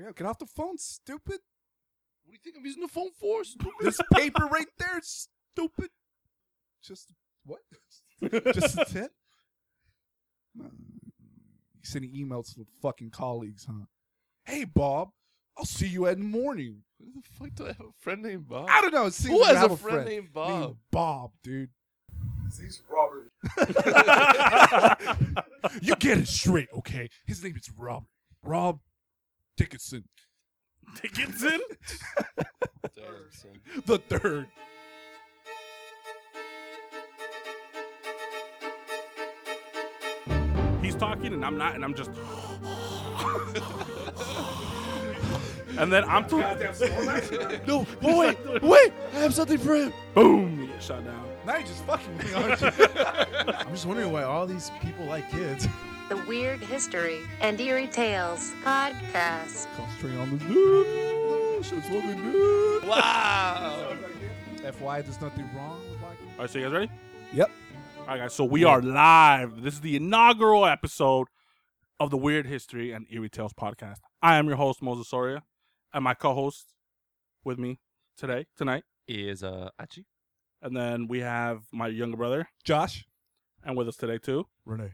Yeah, get off the phone, stupid. What do you think I'm using the phone for? Stupid. This paper right there, stupid. Just what? Just a tip? You sending emails to fucking colleagues, huh? Hey, Bob, I'll see you in the morning. Who the fuck do I have a friend named Bob? I don't know. It seems Who like has a friend named Bob? Named Bob, dude. He's Robert. you get it straight, okay? His name is Robert. Rob Dickinson. Dickinson? The third. He's talking and I'm not, and I'm just. and then I'm too. No, but wait, wait! I have something for him. Boom! You get shot down. Now you're just fucking me, aren't you? I'm just wondering why all these people like kids. The Weird History and Eerie Tales podcast. Concentrating on the news. Shit's fucking good. Wow. FY, there's nothing wrong with like. All right, so you guys ready? Yep. All right, guys. So we are live. This is the inaugural episode of the Weird History and Eerie Tales podcast. I am your host Moises Soria, and my co-host with me today, tonight, Is uh Achi? and then we have my younger brother, Josh. and with us today too, Rene.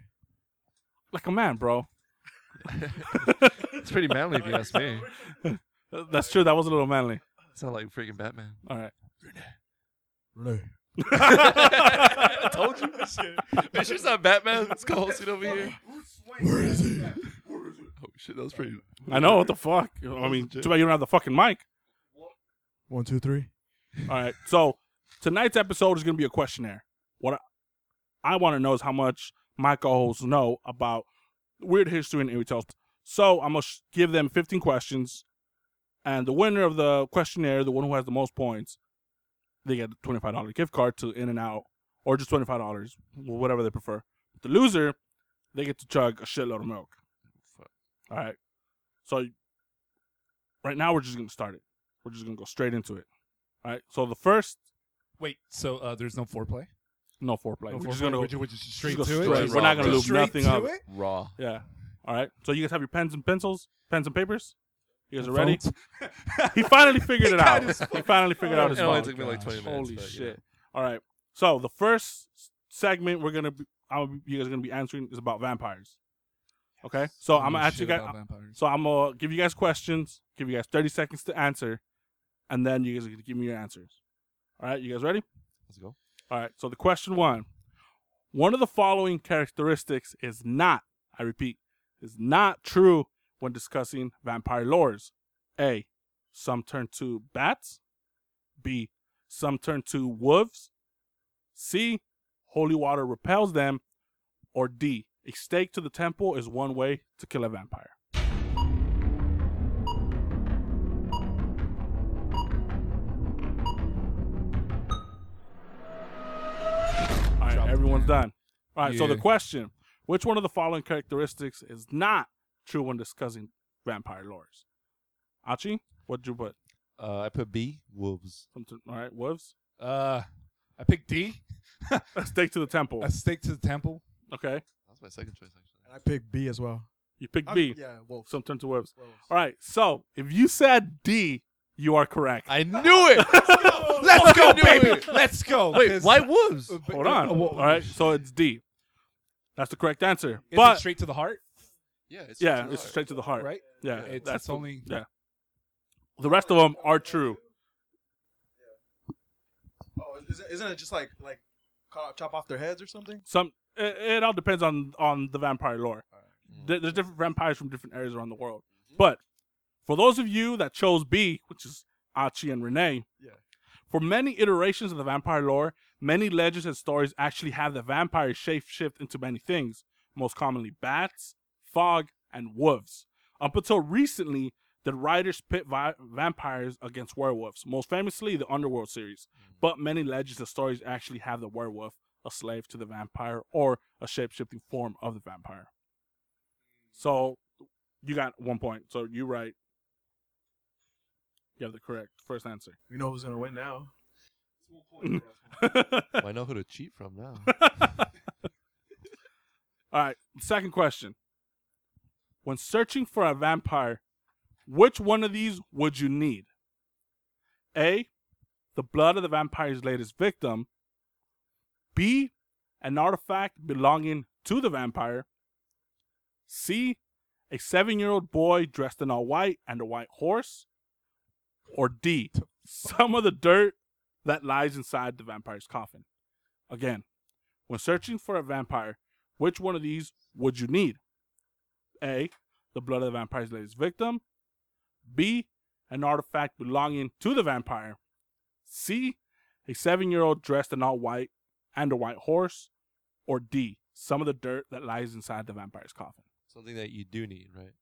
Like a man, bro. It's pretty manly if you ask me. That's true. That was a little manly. Sound like freaking Batman. All right. Rene. I told you. Make sure it's not Batman. It's co-hosting over here. Where is he? Oh shit, that was pretty. I know what the fuck. I mean, too bad you don't have the fucking mic. One, two, three. All right. So tonight's episode is going to be a questionnaire. What I, I want to know is how much my co-hosts know about weird history and eerie tales. So I'm gonna sh- give them 15 questions, and the winner of the questionnaire, the one who has the most points, they get a $25 gift card to In and Out, or just $25, whatever they prefer. The loser, they get to chug a shitload of milk. All right. So right now we're just gonna start it. We're just gonna go straight into it. All right. So the first, Wait, so uh, there's no foreplay? No foreplay. No we're foreplay? just gonna We're ju- we're just straight go to it? straight. Just We're not gonna raw, lube Straight nothing to up. it? Raw. Yeah. All right. So you guys have your pens and pencils, pens and papers. You guys are ready? He finally figured it out. He finally figured out his It only phone. took me like 20 minutes. Holy but, you shit! know. All right. So the first segment we're gonna be, I'll, you guys are gonna be answering is about vampires. Okay. So I'm gonna ask you guys. So I'm gonna give you guys questions. Give you guys 30 seconds to answer, and then you guys are gonna give me your answers. All right. You guys ready? Let's go. All right. So the question one: One of the following characteristics is not, I repeat, is not true when discussing vampire lores. A. Some turn to bats. B. Some turn to wolves. C. Holy water repels them. Or D. A stake to the temple is one way to kill a vampire. All right, Drop it everyone's there. done. All right, so the Yeah. question which one of the following characteristics is not true when discussing vampire lores? Achi, what'd you put? Uh, I put B. Wolves. Something, all right, wolves. Uh, I picked D. A stake to the temple. A stake to the temple. Okay. That's my second choice, actually. And I picked B as well. You picked I'm- B. Yeah, wolves. Some turn to wolves. Wolves. All right. So if you said D, you are correct. I knew it. Let's go, knew baby. Let's go. Wait, 'cause- why wolves? Hold on. All right. So it's D. That's the correct answer. Is but it straight to the heart? Yeah, it's yeah, just it's right. straight to the heart. Right? Yeah. It's, that's it's only. yeah. The rest of them are true. Oh, isn't, isn't it just like like chop off their heads or something? Some it, it all depends on on the vampire lore. Mm. There- There's different vampires from different areas around the world. Mm-hmm. But for those of you that chose B, which is Achi and Rene, Yeah. for many iterations of the vampire lore, many legends and stories actually have the vampire shape shift into many things, most commonly bats, fog, and wolves. Up until recently, the writers pit vi- vampires against werewolves, most famously the Underworld series. Mm-hmm. But many legends and stories actually have the werewolf a slave to the vampire or a shape shifting form of the vampire. So you got one point. So you right. You have the correct first answer. We know who's gonna win now. I know who to cheat from now. All right. Second question. When searching for a vampire, Which one of these would you need? A. The blood of the vampire's latest victim. B. An artifact belonging to the vampire. C. A seven year old boy dressed in all white and a white horse. Or D. Some of the dirt that lies inside the vampire's coffin. Again, when searching for a vampire, which one of these would you need? A. The blood of the vampire's latest victim. B. An artifact belonging to the vampire. C. A seven year old dressed in all white and a white horse. Or D. Some of the dirt that lies inside the vampire's coffin. Something that you do need, right?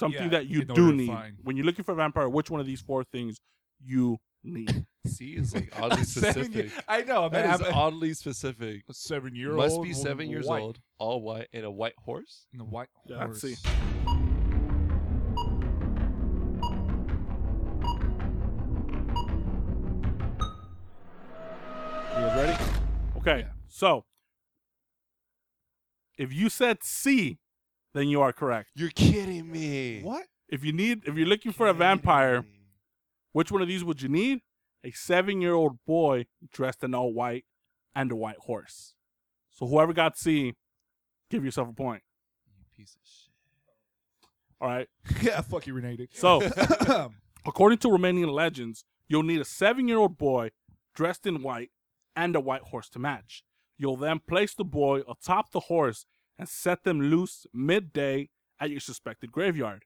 Something Yeah, that you do need. find- When you're looking for a vampire, which one of these four things you need? C is like oddly specific. I know. That man, is I'm oddly specific. a seven year old. Must be seven years old, all white, and a white horse. And a white Yeah, horse. let's see. You guys ready? Okay, Yeah. so if you said C, then you are correct. You're kidding me. What? If you need, if you're looking for a vampire, which one of these would you need? A seven-year-old boy dressed in all white and a white horse. So whoever got C, give yourself a point. You piece of shit. All right. yeah, fuck you, Rene. So According to Romanian legends, you'll need a seven year old boy dressed in white and a white horse to match. You'll then place the boy atop the horse and set them loose midday at your suspected graveyard.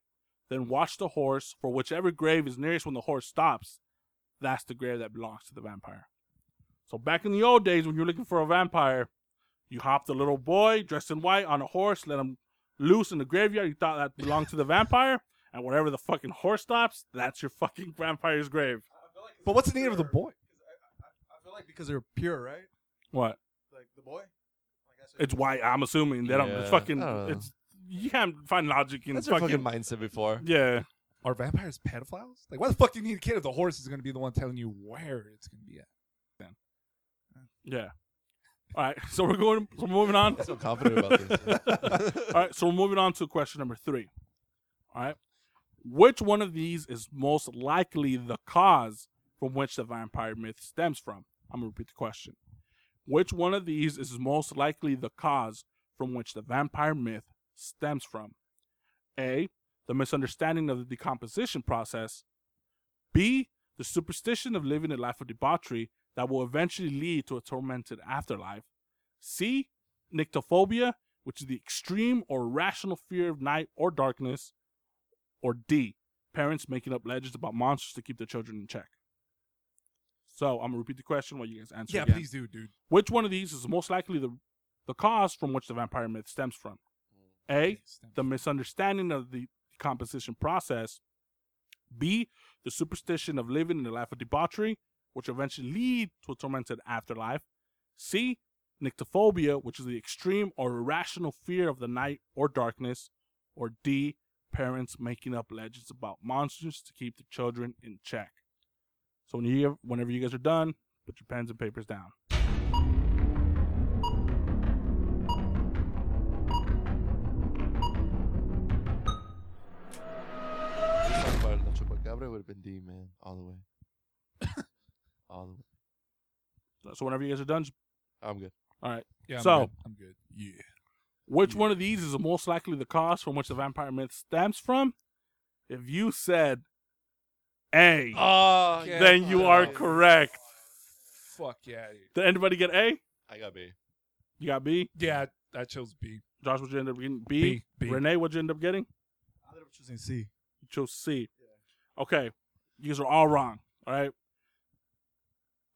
Then watch the horse for whichever grave is nearest when the horse stops. That's the grave that belongs to the vampire. So back in the old days when you're looking for a vampire, you hop the little boy dressed in white on a horse, let him loose in the graveyard. You thought that belonged to the vampire, and wherever the fucking horse stops, that's your fucking vampire's grave. But what's the name of the boy? I, I feel like because they're pure, right? What? Like the boy. Like I said, It's white. I'm assuming they don't. It's fucking. I don't know. It's you can't find logic in That's your fucking. fucking mindset before. yeah. Are vampires pedophiles? Like, why the fuck do you need a kid if the horse is going to be the one telling you where it's going to be at? Yeah. All right. So we're going. So we're moving on. I'm so confident about this. All right. So we're moving on to question number three. All right. Which one of these is most likely the cause from which the vampire myth stems from? I'm gonna repeat the question. Which one of these is most likely the cause from which the vampire myth stems from? A. The misunderstanding of the decomposition process. B. The superstition of living a life of debauchery that will eventually lead to a tormented afterlife. C. Nyctophobia, which is the extreme or irrational fear of night or darkness. Or D. Parents making up legends about monsters to keep their children in check. So I'm gonna repeat the question while you guys answer. Yeah, again. please do, dude. Which one of these is most likely the the cause from which the vampire myth stems from? A. The misunderstanding of the decomposition process. B. The superstition of living in a life of debauchery, which eventually lead to a tormented afterlife. C. Nyctophobia, which is the extreme or irrational fear of the night or darkness. Or D. Parents making up legends about monsters to keep the children in check. So when you, whenever you guys are done, put your pens and papers down. This song by La Chupacabra would have been D, man, all the way. all the way. So whenever you guys are done, just, I'm good. all right. Yeah, I'm So- good. I'm good. Yeah. Which one of these is most likely the cause from which the vampire myth stems from? If you said A, Oh, then you are correct. Fuck yeah. dude. Did anybody get A? I got B. You got B. Yeah, I chose B. Josh, what you end up getting? B. B. B. Rene, what you end up getting? I ended up choosing C. You chose C. Okay, you guys are all wrong. All right.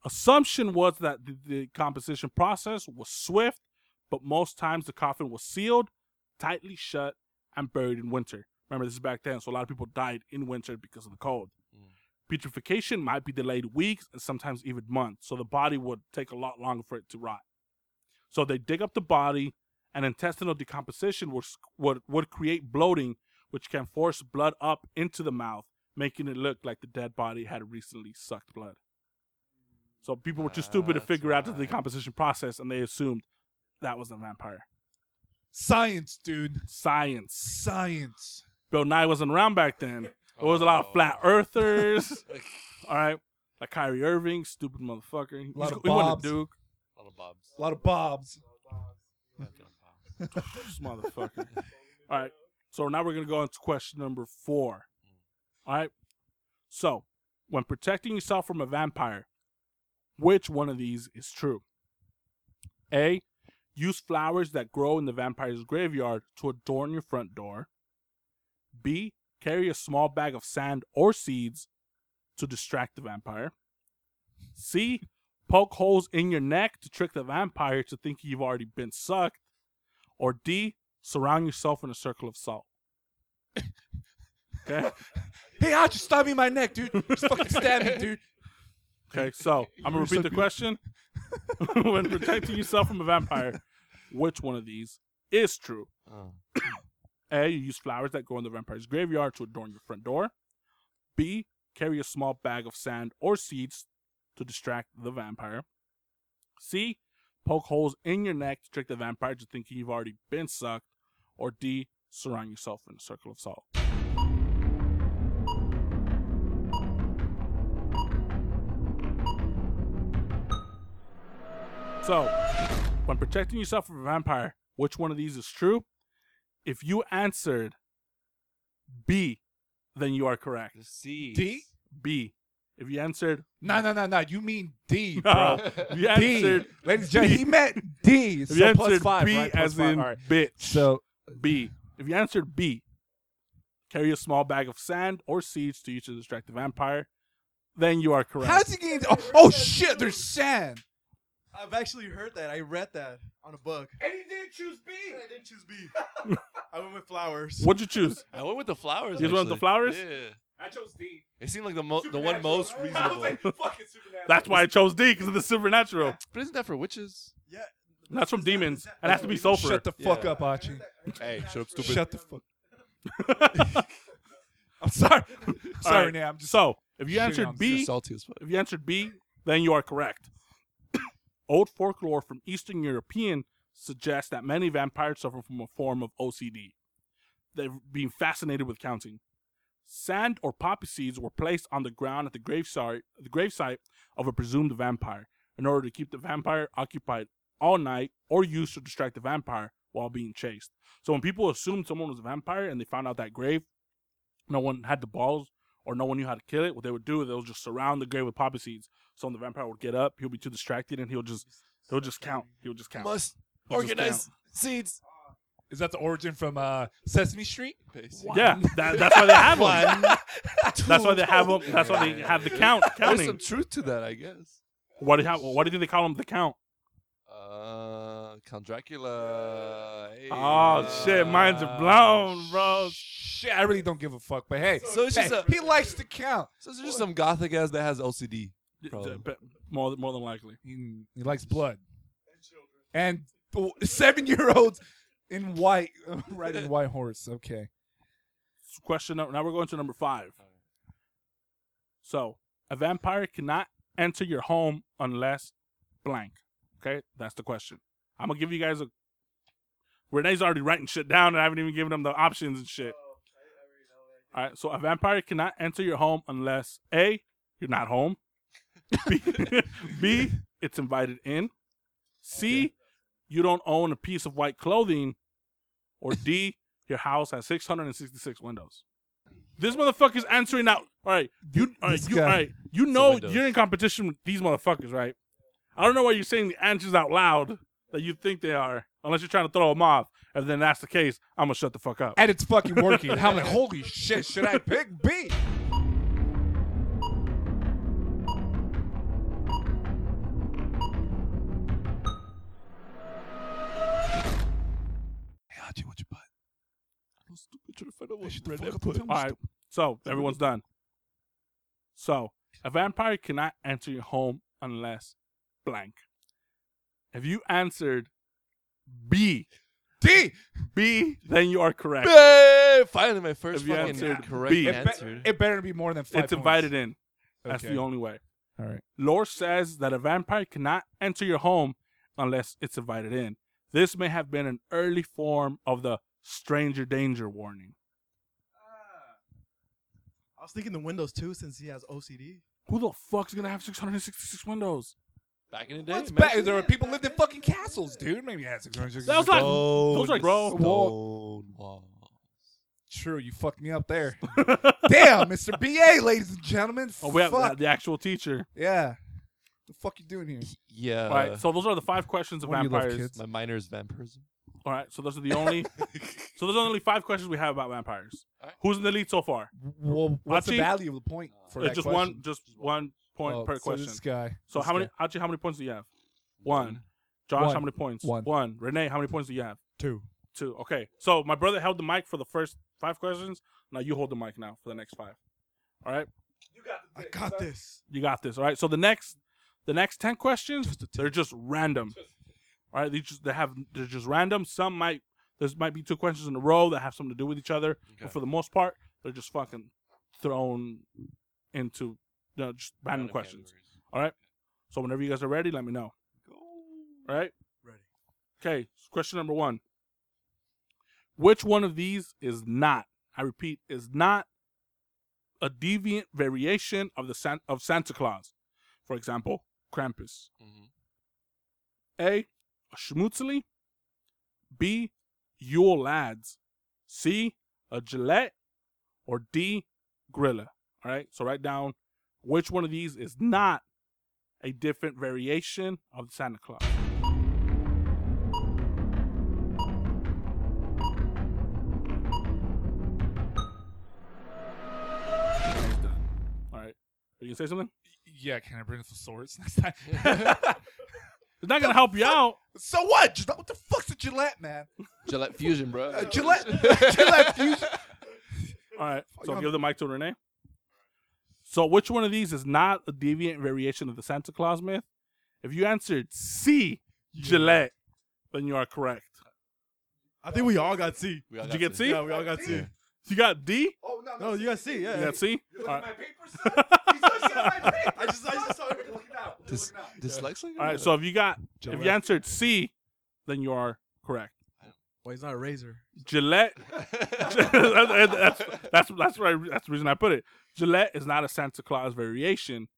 Assumption was that the, the composition process was swift, but most times the coffin was sealed, tightly shut, and buried in winter. Remember, this is back then, so a lot of people died in winter because of the cold. Putrefaction might be delayed weeks and sometimes even months, so the body would take a lot longer for it to rot. So they dig up the body, and intestinal decomposition would, would, would create bloating, which can force blood up into the mouth, making it look like the dead body had recently sucked blood. So people were too stupid to That's figure out the right. decomposition process, and they assumed that was a vampire. Science, dude. Science. Science. Bill Nye wasn't around back then. It was a lot of flat earthers. All right, like Kyrie Irving, stupid motherfucker. He, lot he of went to Bobs. Duke. A lot of bobs. A lot of bobs. This motherfucker. All right. So now we're gonna go into question number four. All right. So, when protecting yourself from a vampire, which one of these is true? A. Use flowers that grow in the vampire's graveyard to adorn your front door. B. Carry a small bag of sand or seeds to distract the vampire. C. Poke holes in your neck to trick the vampire to think you've already been sucked. Or D, surround yourself in a circle of salt. okay. Hey, I just stabbed me in my neck, dude. Just fucking stab me, dude. Okay, so I'm gonna You're so repeat the good. question. when protecting yourself from a vampire, which one of these is true? Oh. A, you use flowers that grow in the vampire's graveyard to adorn your front door. B, carry a small bag of sand or seeds to distract the vampire. C, poke holes in your neck to trick the vampire to thinking you've already been sucked. Or D, surround yourself in a circle of salt. So, when protecting yourself from a vampire, which one of these is true? If you answered B, then you are correct. The seeds. D? B. If you answered No, no, no, no. You mean D, bro. if you D. answered Ladies and gentlemen, he meant D. if So you plus answered five, B right? Plus as five. in All right. bitch. So B. If you answered B, carry a small bag of sand or seeds to use to distract the vampire, then you are correct. how's he getting? Oh, oh shit! There's sand. I've actually heard that. I read that on a book. And he didn't choose B. I didn't choose B. I went with flowers. What'd you choose? I went with the flowers. You went with the actually. flowers? Yeah. I chose D. It seemed like the mo- the one most reasonable. was like, fucking supernatural. That's why I chose D because of the supernatural. But isn't that for witches? Yeah. That's from that- demons. is that- It has to be sulfur. Shut the fuck Yeah. up, Achi. Hey, shut up, stupid. Shut the fuck. I'm sorry. sorry, right. Nam. I'm just So if you shitting answered on B, You're salty as fuck. If you answered B, then you are correct. Old folklore from Eastern European suggests that many vampires suffer from a form of OCD. They've been fascinated with counting. Sand or poppy seeds were placed on the ground at the gravesite, the gravesite of a presumed vampire in order to keep the vampire occupied all night or used to distract the vampire while being chased. So when people assumed someone was a vampire and they found out that grave, no one had the balls or no one knew how to kill it, what they would do is they would just surround the grave with poppy seeds. So when the vampire would get up, he'll be too distracted and he'll just he'll just count. He'll just count. Must He'll just organize seeds. Is that the origin from uh, Sesame Street? Basically. Yeah, that, that's why they have. One. That's why they have them. That's why they have the count There's counting. some truth to that, I guess. What do you have? What do you think they call them? The count. Uh, Count Dracula. Hey. Oh shit, minds are blown, bro. Shit, I really don't give a fuck. But hey, So it's just hey, a- he likes to count. So there's just some gothic ass that has OCD. Probably. Be- More, more than likely. He, he likes blood. And seven year olds in white, riding white horse. Okay. Question number. Now we're going to number five. So a vampire cannot enter your home unless blank. Okay, that's the question. I'm gonna give you guys a. Rene's already writing shit down, and I haven't even given them the options and shit. All right, so a vampire cannot enter your home unless a you're not home, b, b it's invited in, c you don't own a piece of white clothing, or d your house has 666 windows. This motherfucker's answering now. All right, you, all right, you, all right, you know you're in competition with these motherfuckers, right? I don't know why you're saying the answers out loud that you think they are, unless you're trying to throw them off. And then that's the case, I'm gonna shut the fuck up. And it's fucking working. I'm like, holy shit, should I pick B? Stupid trying to find what Shut the Red fuck put. All right, so everyone's done. So a vampire cannot enter your home unless blank. If you answered B, D. B, then you are correct. Hey, finally, my first If you fucking answered correct B. It, be- it better be more than five. It's invited in. That's Okay. the only way. All right. Lore says that a vampire cannot enter your home unless it's invited in. This may have been an early form of the stranger danger warning. I was thinking the Windows too, since he has OCD. Who the fuck's gonna have 666 windows? Back in the day, What's man. back? There were people lived in fucking castles, dude. Maybe had six hundred. That was like, Stone, those like, bro. stone walls. True, you fucked me up there. Damn, Mr. BA, ladies and gentlemen. Oh, we have Fuck. the, the actual teacher. Yeah. What the fuck you doing here? Yeah. All right, so those are the five questions of When you love vampires. kids. my minor's vampirism. All right, so those are the only. so those are only five questions we have about vampires. All right. Who's in the lead so far? Well, what's the value of the point for It's that just question? one, just one point Oh, per so question. This guy. So this how many? guy. Achi, how many points do you have? One. Josh, One. how many points? One. One. Rene, how many points do you have? Two. Two. Okay. So my brother held the mic for the first five questions. Now you hold the mic now for the next five. All right. I got this. You got this. All right. So the next, the next ten questions, Just a tip. they're just random. All right. They just they have they're just random. Some might there might be two questions in a row that have something to do with each other, but for the most part, they're just fucking thrown into you know, just random Random questions. categories. All right. So whenever you guys are ready, let me know. All right. Ready. Okay. Question number one. Which one of these is not? I repeat, is not a deviant variation of the San- of Santa Claus. For example, Krampus. Mhm. A. A Schmutzli. B. Yule lads. C. A Gillette. Or D. Grilla. All right. So write down which one of these is not a different variation of the Santa Claus. All right. Are you gonna say something? Yeah, can I bring the swords next time? It's not gonna help you out. So what? Gillette, what the fuck's a Gillette, man? Gillette Fusion, bro. Uh, Gillette, Gillette fusion. All right. So Fuck. give the mic to Rene. So which one of these is not a deviant variation of the Santa Claus myth? If you answered C, Gillette, then you are correct. I think we all got C. We all Did got you get to- C? Yeah, we all got C. You got D? Oh no, No, you got C. Yeah. You got C? You look All at right. my papers. He's looking at my papers. I just, I just saw it. Look it out. Dys- dyslexic? All right. So if you got if you Gillette. answered C, then you are correct. Well, he's not a razor. Gillette. that's, that's that's right. That's the reason I put it. Gillette is not a Santa Claus variation,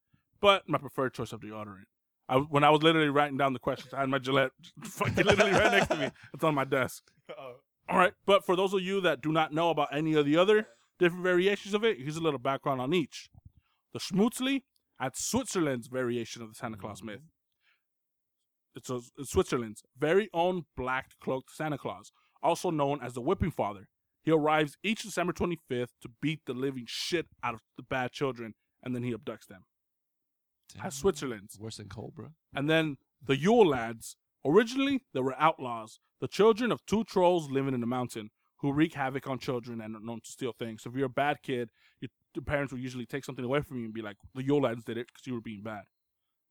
but my preferred choice of deodorant. I, when I was literally writing down the questions, I had my Gillette fucking literally right next to me. It's on my desk. All right, but for those of you that do not know about any of the other different variations of it, here's a little background on each. The Schmutzli, that's Switzerland's variation of the Santa Claus myth. It's, a, it's Switzerland's very own black cloaked Santa Claus, also known as the Whipping Father. He arrives each December 25th to beat the living shit out of the bad children, and then he abducts them. As Switzerland's. Worse than cold, bro. And then the Yule lads. Originally, they were outlaws, the children of two trolls living in the mountain who wreak havoc on children and are known to steal things. So if you're a bad kid, your, your parents will usually take something away from you and be like, the Yule lads did it because you were being bad.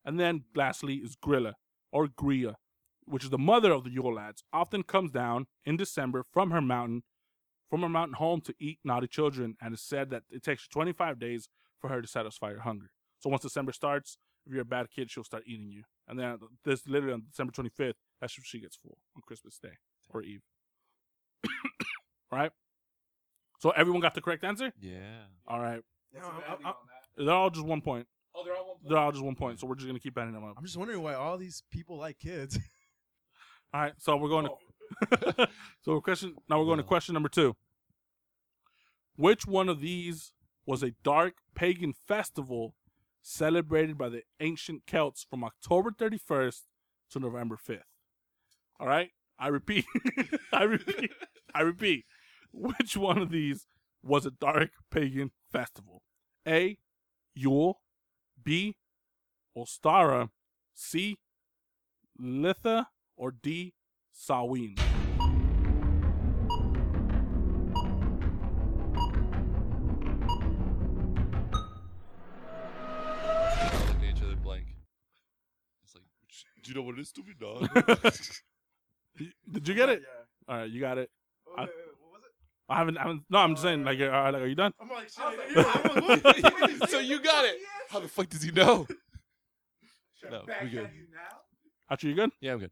And then lastly is Grilla, or Gria, which is the mother of the Yule lads, often comes down in December from her mountain, from her mountain home to eat naughty children, and it's said that it takes 25 days for her to satisfy her hunger. So once December starts, if you're a bad kid, she'll start eating you. And then this literally on December 25th, that's when she gets full on Christmas Day or Eve. right? So everyone got the correct answer? Yeah. All right. Yeah, I'm, I'm- They're all just one point. Oh, they're all one. They're all just one point. So we're just going to keep adding them up. I'm just wondering why all these people like kids. All right. So we're going to. Oh. so question. Now we're going to question number two. Which one of these was a dark pagan festival celebrated by the ancient Celts from October 31st to November 5th? All right. I repeat. I repeat. I repeat. Which one of these was a dark pagan festival? A. Yule. B. Ostara. C. Litha. Or D. Samhain. All looking at each other blank. It's like, do you know what it is, stupid dog? Did you get it? Yeah. All right, you got it. I- Wait, wait, wait, what was it? I haven't. I haven't. No, I'm just saying. Like, all right, like, are you done? I'm like, shit, like, yeah, I'm like, what? Wait, so you got it. How the fuck does he know? No, we good. Actually, you good? Yeah, I'm good.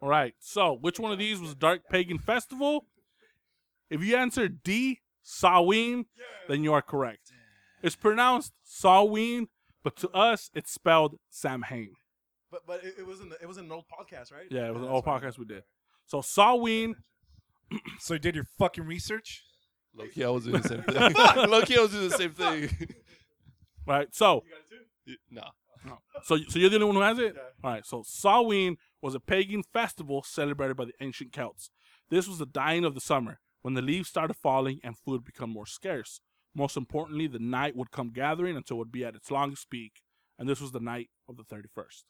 All right. So, which one of these was dark pagan festival? If you answered D, Samhain, then you are correct. It's pronounced Sawween, but to us, it's spelled Samhain. But but it, it was in the, it was an old podcast, right? Yeah, it was an old podcast we did. So Sawween, So you did your fucking research? Lowkey, I was doing the same thing. Lowkey, I was doing the same thing. right? So, You got it too. Y- nah. so, so you're the only one who has it. Yeah. All right. So Samhain was a pagan festival celebrated by the ancient Celts. This was the dying of the summer when the leaves started falling and food become more scarce. Most importantly, the night would come gathering until it would be at its longest peak, and this was the night of the 31st.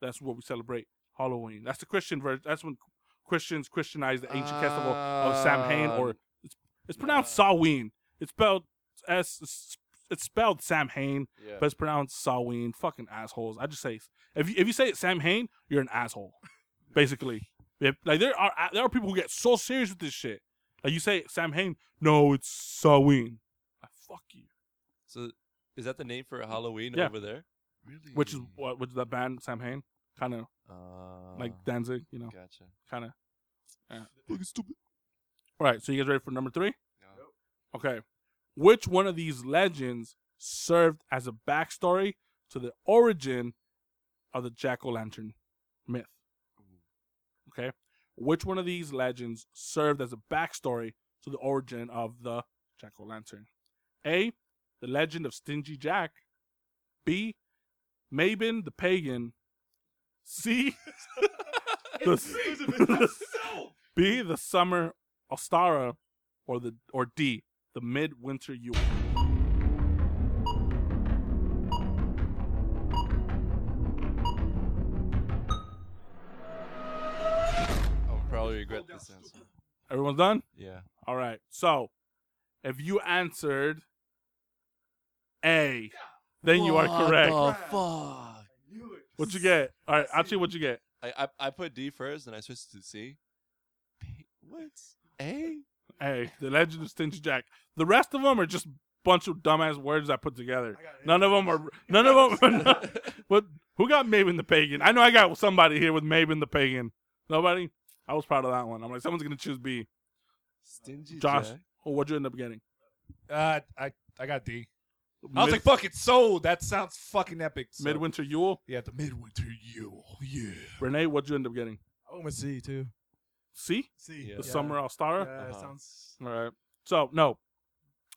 That's what we celebrate Halloween. That's the Christian version. That's when Christians Christianize the ancient festival of Samhain, or uh, it's, it's pronounced Samhain. It's spelled as it's, it's spelled Samhain, Yeah. but it's pronounced Samhain. Fucking assholes. I just say if you if you say it Samhain, you're an asshole. Basically, if, like there are there are people who get so serious with this shit. Like you say Samhain, no, it's Samhain. Like, fuck you. so, is that the name for Halloween Yeah. over there? Really? Which is what which is that band Samhain? Kind of uh, like Danzig, you know, Gotcha. kind of. Fucking stupid. All right, so you guys ready for number three? Yeah. Okay. Which one of these legends served as a backstory to the origin of the jack o' lantern myth? Okay. Which one of these legends served as a backstory to the origin of the jack o' lantern? A. The legend of Stingy Jack. B. Mabon the pagan. C. the, B. The summer Ostara, or the or D. The midwinter Yule. I'll probably regret this answer. Everyone's done. Yeah. All right. So, if you answered A, then you are correct. What the fuck? Knew it. What you get? All right. I'll tell what you get. I, I I put D first, and I switched to C. P- what? A? A. The Legend of Stingy Jack. The rest of them are just bunch of dumbass words I put together. I. None of them are. None of them. Are what? Who got Mabon the Pagan? I know I got somebody here with Mabon the Pagan. Nobody. I was proud of that one. I'm like, someone's gonna choose B. Stingy Josh. Jack? Oh, what'd you end up getting? Uh, I I got D. I was Mid- like, fucking sold. That sounds fucking epic. So- Midwinter Yule. Yeah, the midwinter Yule. Yeah. Rene, what'd you end up getting? I went with C too. C. C. Yeah. The Summer Ostara. Yeah, Uh-huh. sounds. All right. So no,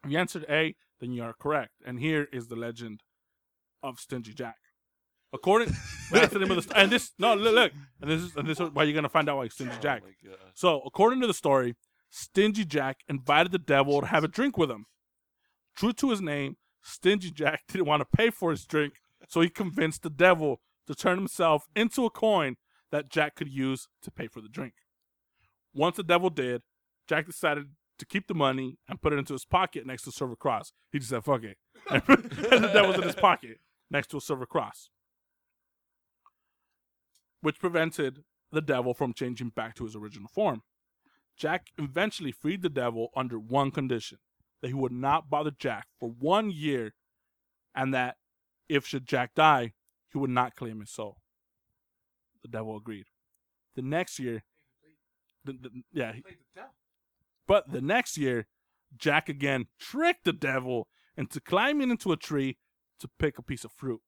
if you answered A, then you are correct. And here is the legend of Stingy Jack. According, that's the name of the st- and this no look, look and this is and this is why you're gonna find out why Stingy Oh Jack. my God. So according to the story, Stingy Jack invited the devil to have a drink with him. True to his name, Stingy Jack didn't want to pay for his drink, so he convinced the devil to turn himself into a coin that Jack could use to pay for the drink. Once the devil did, Jack decided to keep the money and put it into his pocket next to a silver cross. He just said, fuck it. and the devil's in his pocket next to a silver cross. Which prevented the devil from changing back to his original form. Jack eventually freed the devil under one condition that he would not bother Jack for one year, and that if should Jack die, he would not claim his soul. The devil agreed. The next year, the, the, yeah, he- but the next year, Jack again tricked the devil into climbing into a tree to pick a piece of fruit.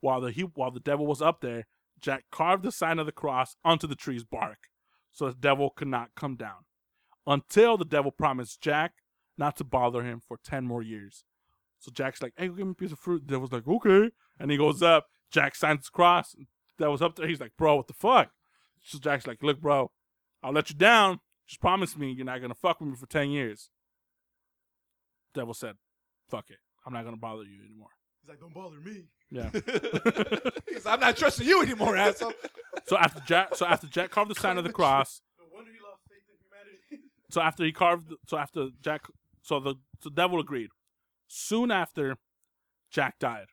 While the he, while the devil was up there, Jack carved the sign of the cross onto the tree's bark, so the devil could not come down. Until the devil promised Jack not to bother him for ten more years. So Jack's like, "Hey, go give me a piece of fruit." Devil's like, "Okay," and he goes up. Jack signs the cross. The devil's up there. He's like, "Bro, what the fuck?" So Jack's like, "Look, bro, I'll let you down. Just promise me you're not gonna fuck with me for ten years." Devil said, "Fuck it. I'm not gonna bother you anymore." He's like, don't bother me. Yeah. He's, like, I'm not trusting you anymore, asshole. so after Jack, so after Jack carved the sign of the cross, No wonder he lost faith in humanity. so after he carved, so after Jack, so the, the devil agreed. Soon after, Jack died.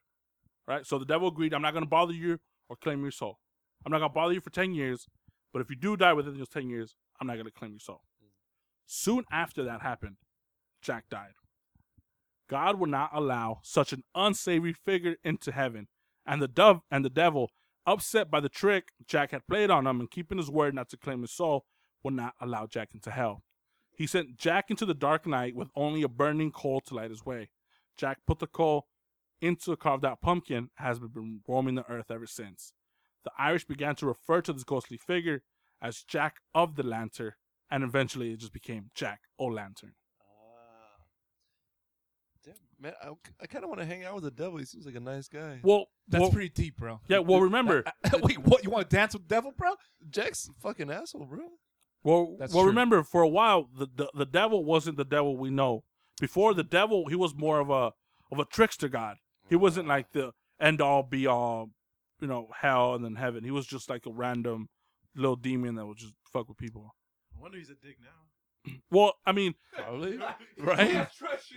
Right. So the devil agreed. I'm not gonna bother you or claim your soul. I'm not gonna bother you for ten years, but if you do die within those ten years, I'm not gonna claim your soul. Soon after that happened, Jack died. God would not allow such an unsavory figure into heaven, and the dove and the devil, upset by the trick Jack had played on him and keeping his word not to claim his soul, would not allow Jack into hell. He sent Jack into the dark night with only a burning coal to light his way. Jack put the coal into a carved out pumpkin has been roaming the earth ever since. The Irish began to refer to this ghostly figure as Jack of the Lantern, and eventually it just became Jack O' Lantern. Ah. Damn, man, I, I kind of want to hang out with the devil. He seems like a nice guy. Well, That's well, pretty deep, bro. yeah. Well, remember, Wait, what? You want to dance with the devil, bro? Jack's a fucking asshole, bro. Well, That's well, true. remember for a while the, the the devil wasn't the devil we know. Before the devil, he was more of a of a trickster god. He wasn't like the end all be all, you know, hell and then heaven. He was just like a random little demon that would just fuck with people. I wonder he's a dick now. Well, I mean, Probably. right?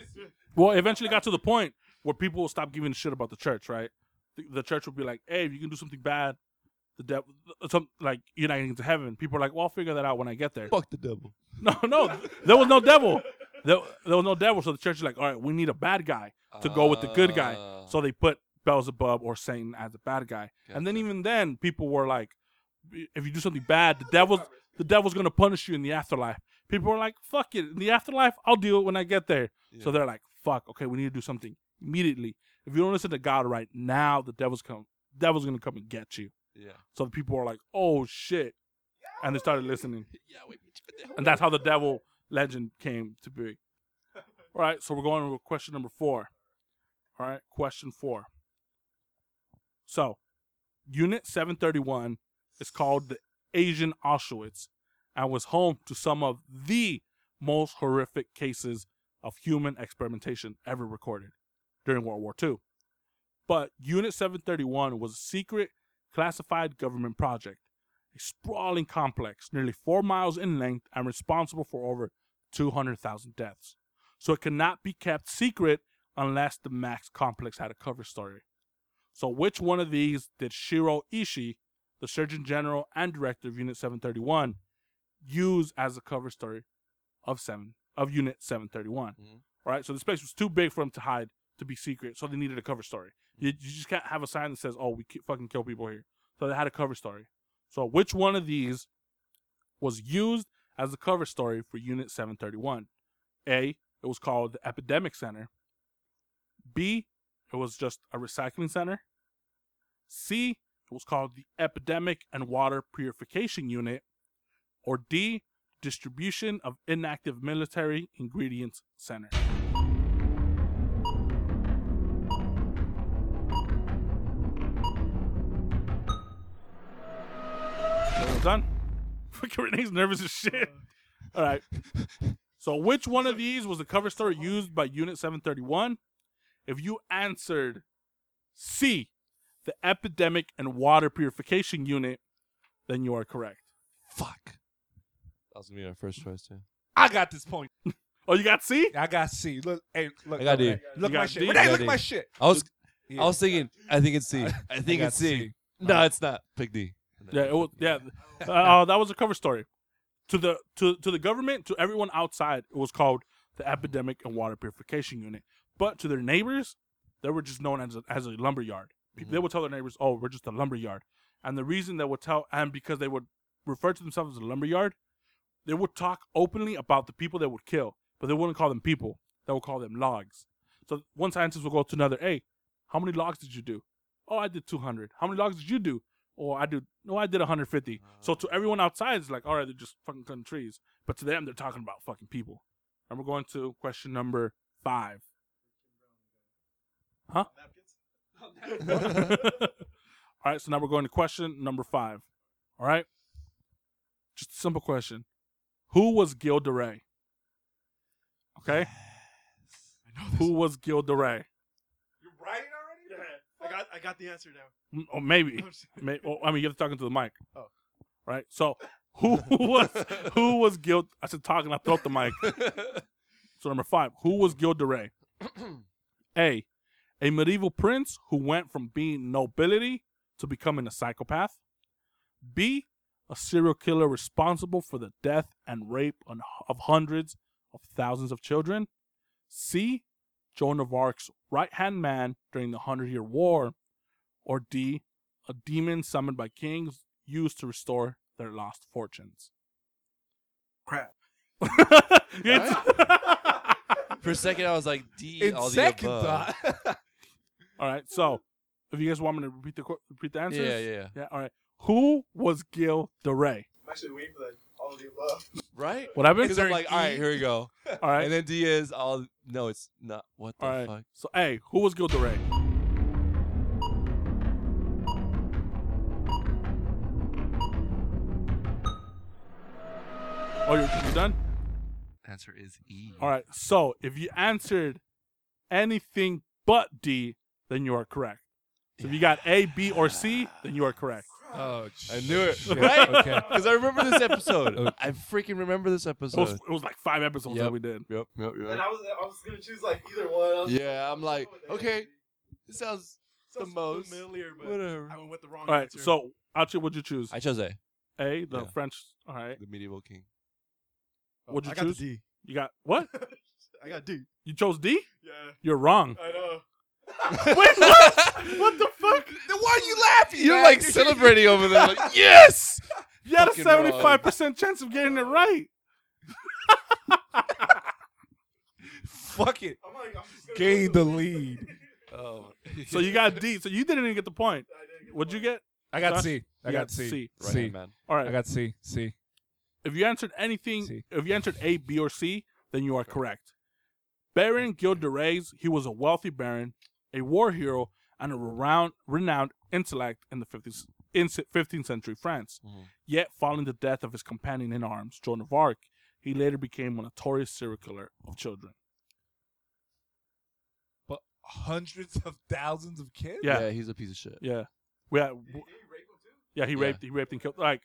well, it eventually got to the point where people will stop giving a shit about the church, right? The, the church would be like, "Hey, if you can do something bad, the devil, some like you're not getting to heaven." People are like, "Well, I'll figure that out when I get there." Fuck the devil. No, no, there was no devil. There, there was no devil. So the church is like, all right, we need a bad guy to go with the good guy. Ah. So they put Beelzebub or Satan as the bad guy. And then Gotcha. even then, people were like, if you do something bad, the devil's the devil's gonna punish you in the afterlife. People were like, fuck it, in the afterlife, I'll deal it when I get there. So they're like, fuck, okay, we need to do something immediately. If you don't listen to God right now, the devil's come, devil's gonna come and get you. Yeah. So the people are like, oh shit, and they started listening. Yeah, wait, And that's how the devil legend came to be. All right, so we're going with question number four. All right, question four. So, Unit 731 is called the Asian Auschwitz and was home to some of the most horrific cases of human experimentation ever recorded during World War II. But Unit 731 was a secret, classified government project a sprawling complex nearly four miles in length and responsible for over 200,000 deaths. So it cannot be kept secret unless the Max complex had a cover story. So which one of these did Shiro Ishii, the Surgeon General and Director of Unit 731, use as a cover story of seven of Unit 731? Mhm. All right, so the space was too big for them to hide to be secret, so they needed a cover story. You, you just can't have a sign that says, "Oh, we ki- fucking kill people here." So they had a cover story. So which one of these was used as the cover story for Unit 731? A, it was called the Epidemic Center. B, it was just a recycling center. C, it was called the Epidemic and Water Purification Unit. Or D, Distribution of Inactive Military Ingredients Center. Done. Fucking Rene's nervous as shit. All right. So, which one of these was the cover story used by Unit 731? If you answered C, the Epidemic and Water Purification Unit, then you are correct. Fuck. That was gonna be my first choice too. I got this point. Oh, you got C? I got C. Look, hey, look. I got D. look, Look You my got shit. D? Rene, look D. at my shit. I was Yeah. I was thinking. I think it's C. I think got it's C. C. No, it's not. Pick D. Yeah, it was, yeah. Uh, uh, that was a cover story. To the to to the government, to everyone outside, it was called the Epidemic and Water Purification Unit. But to their neighbors, they were just known as a, as a lumber yard. Pe- They would tell their neighbors, "Oh, we're just a lumber yard," and the reason they would tell, and because they would refer to themselves as a lumber yard, they would talk openly about the people they would kill, but they wouldn't call them people. They would call them logs. So one scientist would go to another, "Hey, how many logs did you do?" "Oh, I did 200." "How many logs did you do?" "Oh, I do no, I did 150." So to everyone outside, it's like, "All right, they're just fucking cutting trees," but to them, they're talking about fucking people. And we're going to question number five. Huh? All right, so now we're going to question number five. All right, just a simple question: Who was Gilles de Rais? Okay, who was Gilles de Rais? You're writing already? I got I got the answer now. M- Or maybe, oh, May well, I mean, you have to talk into the mic. Oh. right. So who was who was Gil? I said talking. I throw the mic. So number five, who was Gilles de Rais? A, a medieval prince who went from being nobility to becoming a psychopath. B, a serial killer responsible for the death and rape on- of hundreds of thousands of children. C, Joan of Arc's right hand man during the Hundred Year War. Or D, a demon summoned by kings used to restore their lost fortunes. Crap. It's- For a second, I was like D. In all the above. thought. All right. So, if you guys want me to repeat the repeat the answers, Yeah, yeah, yeah. All right. Who was Gilles de Rais? I'm actually waiting for that. All of the above. right. What happened? Because I'm like, all right, here we go. All right. And then D is all. No, it's not. What the All right. fuck? So, hey, who was Gilles de Rais? Oh, you're, you done? Answer is E. All right. So, if you answered anything but D, then you are correct. So, if you got A, B, or C, then you are correct. Oh, I knew it. shit. Right? Okay. Because I remember this episode. Okay. I freaking remember this It was, episode. it was like five episodes that we did. Yep, yep, And yep. I was, I was gonna choose like either one. I was Yeah, I'm like, okay, this sounds the Sounds most. familiar, but Whatever. I went with the wrong All right. answer. So, Achi, what'd you choose? I chose A, A, the Yeah. French. All right. the medieval king. Oh, what'd you choose? I got the D. You got what? I got D. You chose D? Yeah, You're wrong. I know. Wait, what? what the fuck? Then why are you laughing? You're man? like celebrating over there. Like, yes. You had a Fucking wrong. 75% chance of getting it right. Fuck it. I'm like, I'm gonna Gain the lead. Oh. So you got D. So you didn't even get the point. Get What'd you get? I got Josh? C. I You got got C. C. Right C. hand man. All right. I got C. C. if you answered anything, C. if you answered A, B, or C, then you are correct. Baron Gilles de Rais, he was a wealthy baron, a war hero, and a renowned, renowned intellect in the 50s, in 15th century France. Mhm. Yet, following the death of his companion in arms, Joan of Arc, he later became a notorious serial killer of children. But hundreds of thousands of kids. Yeah. Yeah, he's a piece of shit. Yeah, we had, Did he rape him too? yeah, he Yeah. raped, he raped and killed. Like,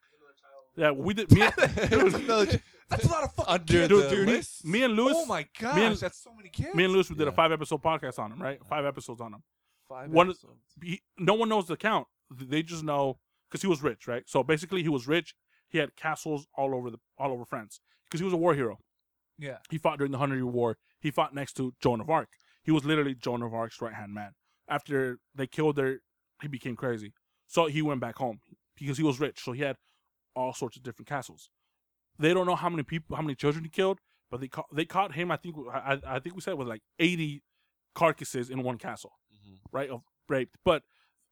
Another child. yeah, we did. Me, No, That's a lot of fucking Under kids, the dude. list. me and Lewis, oh my gosh, me and- that's so many kids. me and Lewis, we did a Yeah. five episode podcast on him. Right, five episodes on him. Five One- episodes. he, no one knows the count. They just know because he was rich, right? So basically, he was rich. He had castles all over the all over France because he was a war hero. yeah. He fought during the Hundred Year War. He fought next to Joan of Arc. He was literally Joan of Arc's right hand man. After they killed her, he became crazy. So he went back home because he was rich. So he had all sorts of different castles. They don't know how many people, how many children he killed, but they caught they caught him. I think I, I think we said with like eighty carcasses in one castle Mhm. right, of raped. But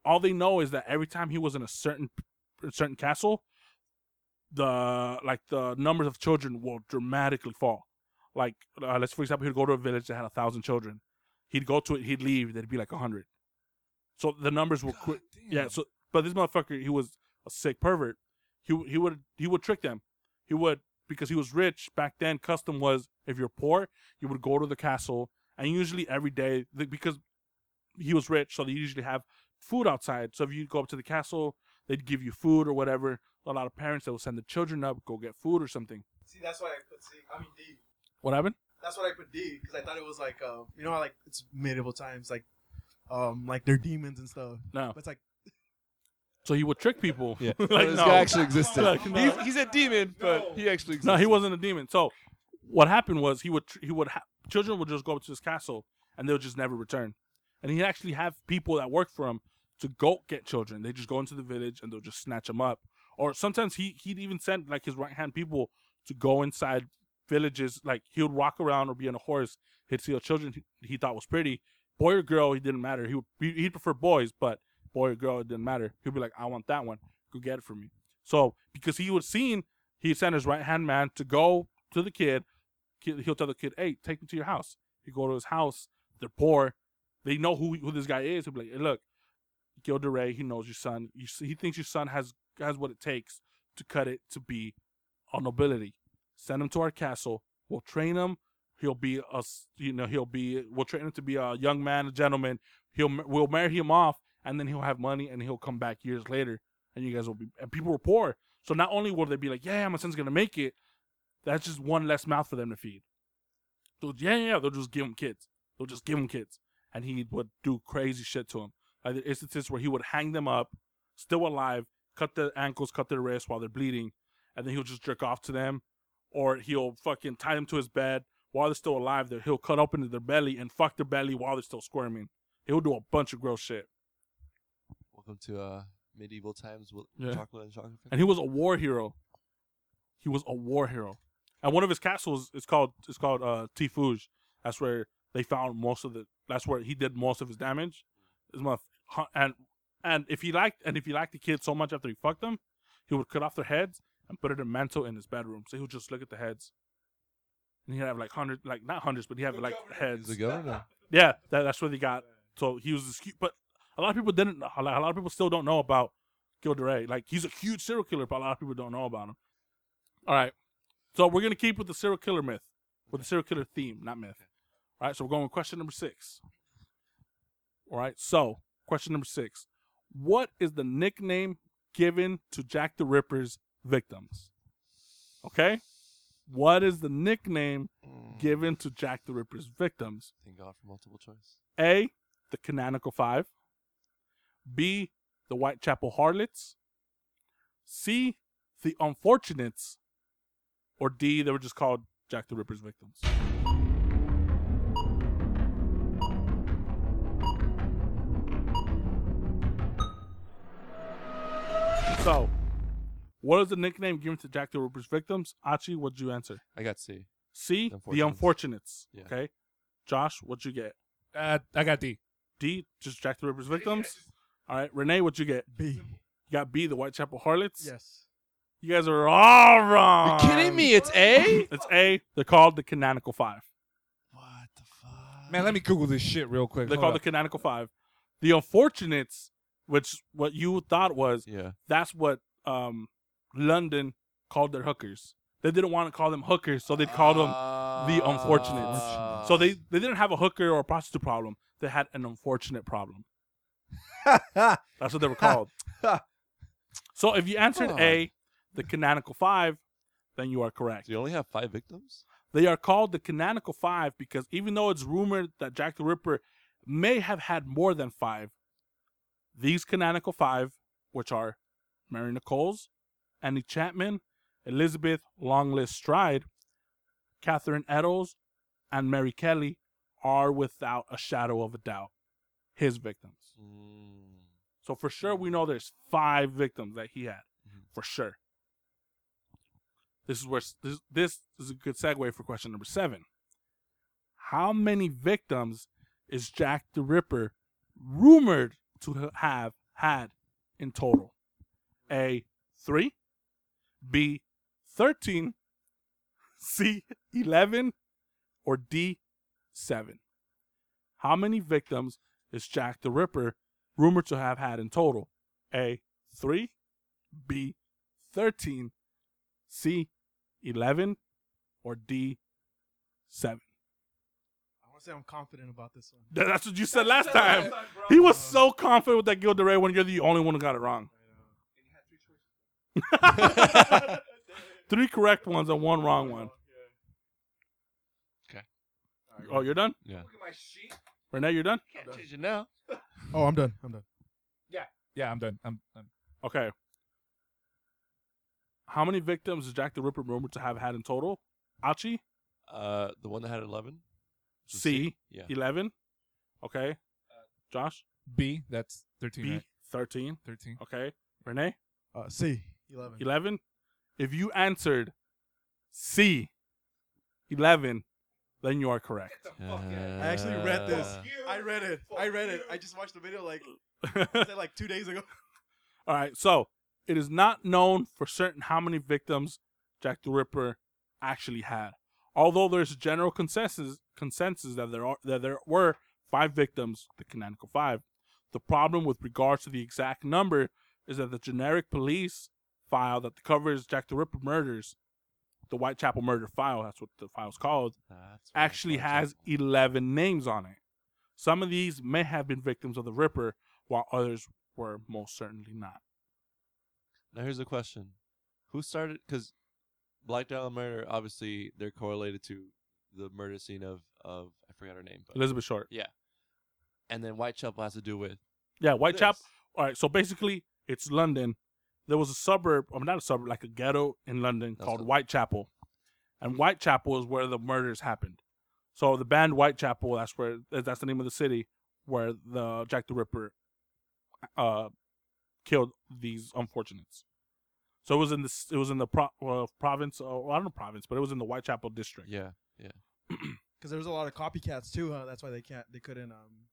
all they know is that every time he was in a certain a certain castle, the like the numbers of children will dramatically fall. Like uh, let's for example, he'd go to a village that had a thousand children. He'd go to it, he'd leave, there'd be like a hundred. So the numbers will quit. Yeah. So, but this motherfucker, he was a sick pervert. He he would he would trick them. He would because he was rich back then. Custom was if you're poor, you would go to the castle, and usually every day because he was rich, so they usually have food outside. So if you go up to the castle, they'd give you food or whatever. A lot of parents they will send the children up go get food or something. See, that's why I put C. I mean D. What happened? That's what I put D because I thought it was like, uh, you know like it's medieval times, like, um, like they're demons and stuff. No. But it's like, So he would trick people. Yeah. Oh, like this no. guy actually existed. Like, no. he's, he's a demon, but he actually existed. No, he wasn't a demon. So what happened was he would he would ha- children would just go up to his castle and they would just never return, and he'd actually have people that work for him to go get children. They just go into the village and they'll just snatch them up, or sometimes he he'd even send like his right hand people to go inside villages. Like he would walk around or be on a horse. He'd see a children he, he thought was pretty, boy or girl. He didn't matter. He would he'd prefer boys, but boy or girl it didn't matter. He'd be like, I want that one. Go get it for me. So because he was seen, he sent his right hand man to go to the kid. He'll tell the kid, "Hey, take me to your house." He go to his house. They're poor. They know who who this guy is. He'll be like, "Hey, look, Gilles de Rais, he knows your son. You, see- he thinks your son has has what it takes to cut it to be a nobility. Send him to our castle. We'll train him. He'll be a you know he'll be we'll train him to be a young man, a gentleman. He'll we'll marry him off, and then he'll have money, and he'll come back years later, and you guys will be. And people were poor, so not only will they be like, yeah, my son's gonna make it, that's just one less mouth for them to feed. So yeah, yeah, they'll just give him kids. They'll just give him kids, and he would do crazy shit to him. Like the instances where he would hang them up, still alive, cut their ankles, cut their wrists while they're bleeding, and then he'll just jerk off to them, or he'll fucking tie them to his bed while they're still alive. There, he'll cut open their belly and fuck their belly while they're still squirming. He'll do a bunch of gross shit. Welcome to uh, medieval times with Yeah. chocolate and chocolate. and he was a war hero. He was a war hero, and one of his castles is called is called uh, Tiffauges, That's where they found most of the. That's where he did most of his damage. His mother, and and if he liked and if he liked the kids so much after he fucked them, he would cut off their heads and put it in mantle in his bedroom. So he would just look at the heads, and he'd have like hundreds, like not hundreds, but he had like heads. A governor. Yeah, that, that's what he got. So he was this cute, but a lot of people didn't. A lot a lot of people still don't know about Gilles de Rais. Like he's a huge serial killer, but a lot of people don't know about him. All right, so we're gonna keep with the serial killer myth, with the serial killer theme, not myth. All right, so we're going with question number six. All right, so question number six: What is the nickname given to Jack the Ripper's victims? Okay, what is the nickname Mm. given to Jack the Ripper's victims? Thank God for multiple choice. A, the Canonical Five. B, the Whitechapel Harlots. C, the Unfortunates. Or D, they were just called Jack the Ripper's victims. So, what is the nickname given to Jack the Ripper's victims? Achi, what'd you answer? I got C. C, The the Unfortunates. Yeah. Okay. Josh, what'd you get? Uh, I got D. D, just Jack the Ripper's victims. All right, Rene, what'd you get? B. You got B, the Whitechapel Harlots. Yes. You guys are all wrong. You're kidding me? It's A. It's A. They're called the Canonical Five. What the fuck? Man, let me Google this shit real quick. They're Hold called the. Canonical Five. The Unfortunates, which what you thought was, Yeah. that's what um London called their hookers. They didn't want to call them hookers, so they called them. the unfortunates. Ah. So they they didn't have a hooker or a prostitute problem. They had an unfortunate problem. That's what they were called. so if you answered A, the canonical five, then you are correct. Do you only have five victims? They are called the canonical five because even though it's rumored that Jack the Ripper may have had more than five, these canonical five, which are Mary Nichols, Annie Chapman, Elizabeth Long Liz Stride, Catherine Eddowes, and Mary Kelly, are without a shadow of a doubt his victims. Mm. So for sure, we know there's five victims that he had, Mhm. for sure. This is where this this is a good segue for question number seven. How many victims is Jack the Ripper rumored to have had in total? A three, B thirteen, C eleven, or D seven. How many victims is Jack the Ripper rumored to have had in total? A. 3. B. 13. C. 11. Or D. 7. I want to say I'm confident about this one. Th- That's what you said last time. He was so confident with that Gilles de Rais when you're the only one who got it wrong. Three correct ones and one wrong one. Okay. Oh, you're done? Yeah. Rene, you're done? Can't change it now. Oh, I'm done. I'm done. Yeah, Yeah, I'm done. I'm, I'm Okay. How many victims is Jack the Ripper rumored to have had in total? Achi? Uh, the one that had eleven. Was C. Yeah. 11. Okay. Josh? B. That's 13. B. right? 13. 13. Okay. Rene? Uh, C. 11. 11. If you answered C, 11, then you are correct. I actually read this. Uh, I read it. I read it. I just watched the video like said like two days ago. All right. So it is not known for certain how many victims Jack the Ripper actually had. Although there's a general consensus consensus that there are that there were five victims, the canonical five. The problem with regards to the exact number is that the generic police file that covers Jack the Ripper murders, the Whitechapel murder file, that's what the file's called, ah, that's actually has 11 names on it. Some of these may have been victims of the Ripper, while others were most certainly not. Now here's the question: Who started? Because Black Dahlia murder, obviously, they're correlated to the murder scene of of I forgot her name, but Elizabeth Short. Yeah. And then Whitechapel has to do with Yeah, Whitechapel. All right, so basically, it's London. There was a suburb, or not a suburb, like a ghetto in London That's called what- Whitechapel, and Whitechapel is where the murders happened. So the band Whitechapel, that's where that's the name of the city where the Jack the Ripper uh killed these unfortunates. So it was in the it was in the pro, uh, province, or I don't know province, but it was in the Whitechapel district. Yeah, Because there was a lot of copycats too. Huh? That's why they can't. They couldn't. Um.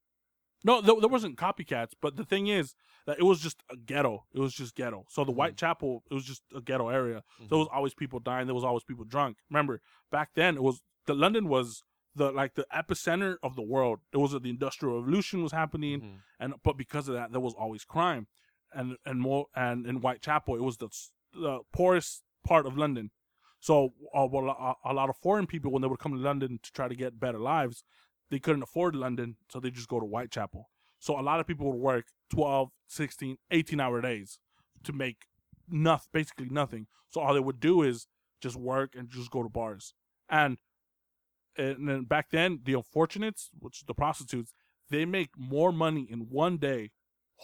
No, there, there wasn't copycats, but the thing is that it was just a ghetto. It was just ghetto. So the Mm-hmm. Whitechapel, it was just a ghetto area. So there was always people dying. There was always people drunk. Remember, back then it was the London was the like the epicenter of the world. It was the industrial revolution was happening, Mhm. and but because of that, there was always crime, and and more and in Whitechapel, it was the the poorest part of London. So uh, well, a, a lot of foreign people when they would come to London to try to get better lives, they couldn't afford London, so they just go to Whitechapel. So a lot of people would work 12, 16, 18 hour days to make nothing, basically nothing. So all they would do is just work and just go to bars. And and then back then, the unfortunates, which the prostitutes, they make more money in one day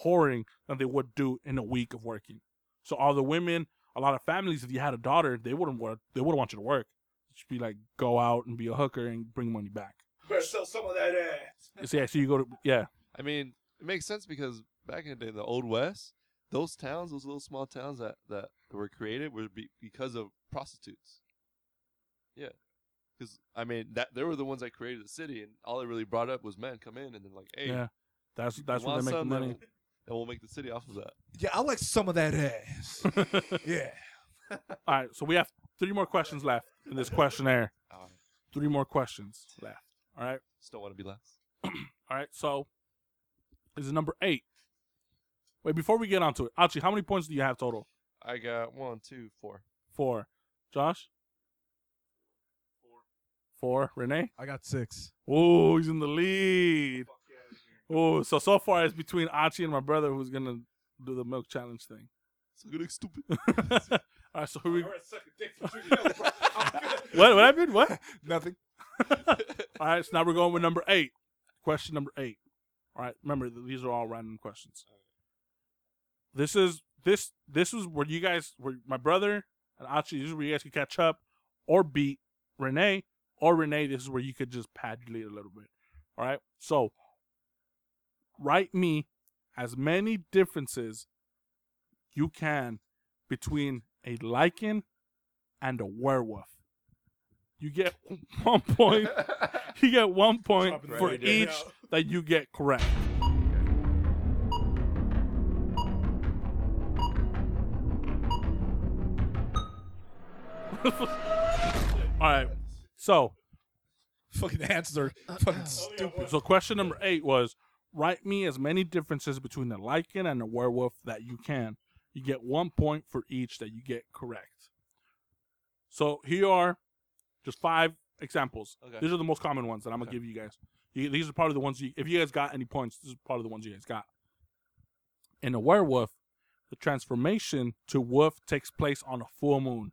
whoring than they would do in a week of working. So all the women, a lot of families, if you had a daughter, they wouldn't want they wouldn't want you to work. Just be like go out and be a hooker and bring money back. Better sell some of that ass. So yeah, so you go to yeah. I mean, it makes sense because back in the day, the old west, those towns, those little small towns that that were created were be, because of prostitutes. Yeah, because I mean that they were the ones that created the city, and all it really brought up was men come in and then like, hey, Yeah. That's you that's when they make the money. And we'll make the city off of that. Yeah, I like some of that ass. yeah. All right, so we have three more questions left in this questionnaire. Three more questions left. All right. Still want to be last. All right. So this is number eight. Wait, before we get onto it, Achi, how many points do you have total? I got one, two, four. Four. Josh? Four. Four. Rene? I got six. Oh, he's in the lead. Oh, so so far it's between Achi and my brother who's gonna do the milk challenge thing. So good, stupid. All right, so here we what what happened? What? Nothing. All right, so now we're going with number eight. Question number eight. All right, remember these are all random questions. This is this this is where you guys, where my brother and Achi, this is where you guys can catch up or beat Rene, or Rene. This is where you could just pad your lead a little bit. All right, so write me as many differences you can between a lycan and a werewolf. You get one point. You get one point Dropping for right each that you get correct. All right. So, Fucking answers are fucking stupid. so question number eight was write me as many differences between a lycan and a werewolf that you can. You get one point for each that you get correct. So here are just five examples. Okay. These are the most common ones that I'm gonna Okay. give you guys. You, these are probably the ones you. If you guys got any points, this is probably the ones you guys got. In a werewolf, the transformation to wolf takes place on a full moon,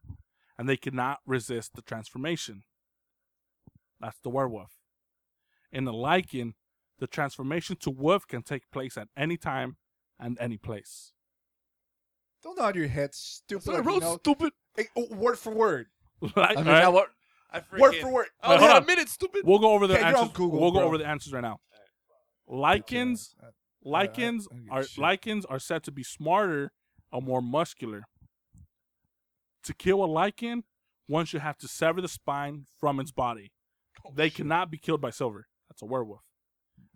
and they cannot resist the transformation. That's the werewolf. In a lycan, the transformation to wolf can take place at any time and any place. Don't nod your head, stupid. So I like, you wrote know- stupid. Hey, oh, word for word. Like, I mean, alright, I, what? I Word for word. I only Hold on. a minute, stupid. we'll go over the Okay, you're on answers. Google, we'll go bro. over the answers right now. Lycans, lycans I don't give are shit. lycans are said to be smarter or more muscular. To kill a lycan, one should have to sever the spine from its body. Oh, They shit. cannot be killed by silver. That's a werewolf.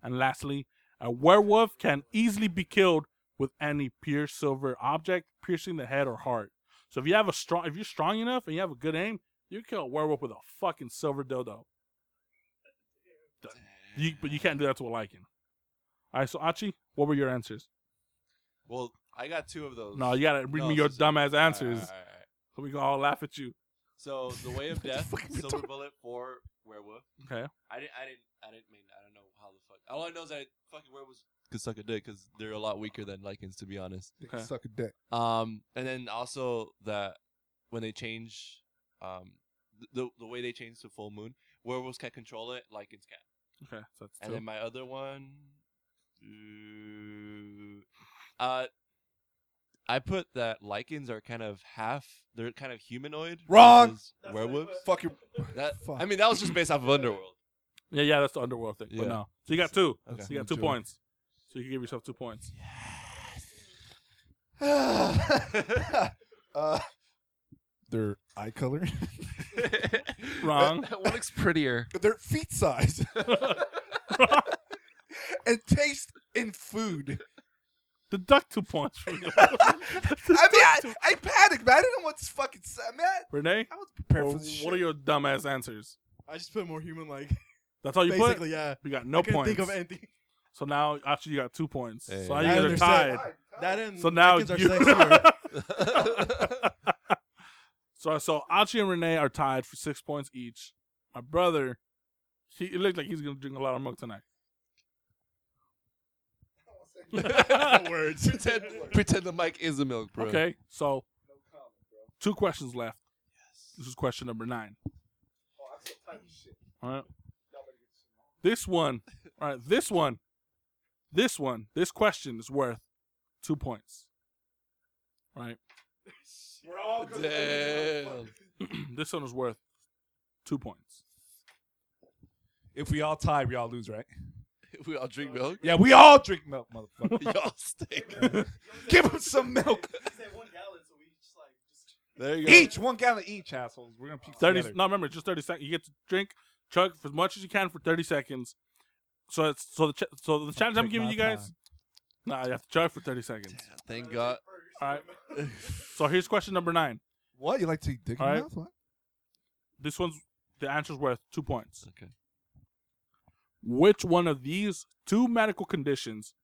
And lastly, a werewolf can easily be killed with any pure silver object, piercing the head or heart. So if you have a strong, if you're strong enough and you have a good aim, you can kill a werewolf with a fucking silver dildo. You, but you can't do that to a lycan. All right, so Achi, what were your answers? Well, I got two of those. No, you gotta read No, me your so- so- dumbass All right, answers, all right, all right. so we can all laugh at you. So the way of death, fucking silver retarded. bullet for werewolf. Okay. I didn't, I didn't, I didn't mean, I don't know how the fuck. All I know is that fucking werewolves could suck a dick because they're a lot weaker than lycans, to be honest. They Okay. Suck a dick. Um, and then also that when they change, um, th- the the way they change to full moon, werewolves can't control it, lycans can. Okay, so that's And two. then my other one, uh, I put that lycans are kind of half. They're kind of humanoid. Wrong. versus Werewolves. Fucking. That Fuck. I mean, that was just based off of Underworld. yeah, yeah, that's the underworld thing. But Yeah. no, so you got two. Okay. So you got two Two. points. So you can give yourself two points. uh, their eye color. Wrong. That one looks prettier. They're feet size and taste in food. Deduct two points from you. I mean, I, I panicked, man. I didn't know what to fucking say, man. Rene, I was prepared or for this what shit. are your dumbass answers? I just put more human like. That's all you Basically, put. yeah. You got no I couldn't points. think of anything. So now, actually, you got two points. Hey. So now I you guys are understand. tied. That and So now chickens are you. sexier. So so Achi and Rene are tied for six points each. My brother, he it looked like he's gonna drink a lot of milk tonight. words. pretend, pretend the mic is a milk, bro. Okay, so two questions left. Yes. This is question number nine. All right. This one, all right. This one, this one, this question is worth two points. Right. Damn. this one is worth two points. If we all tie, we all lose, right? we all drink milk. Yeah, we all drink milk, motherfucker. Y'all stink. Give him some milk. There you go. Each one gallon each, assholes. We're gonna puke Thirty. together. No, remember, just thirty seconds. You get to drink, chug for as much as you can for thirty seconds. So it's so the ch- so the challenge I'm giving you guys. time. Nah, you have to chug for thirty seconds. Thank God. All right. So here's question number nine. What you like to eat dick in All your right. mouth? What? This one's the answer's worth two points. Okay. Which one of these two medical conditions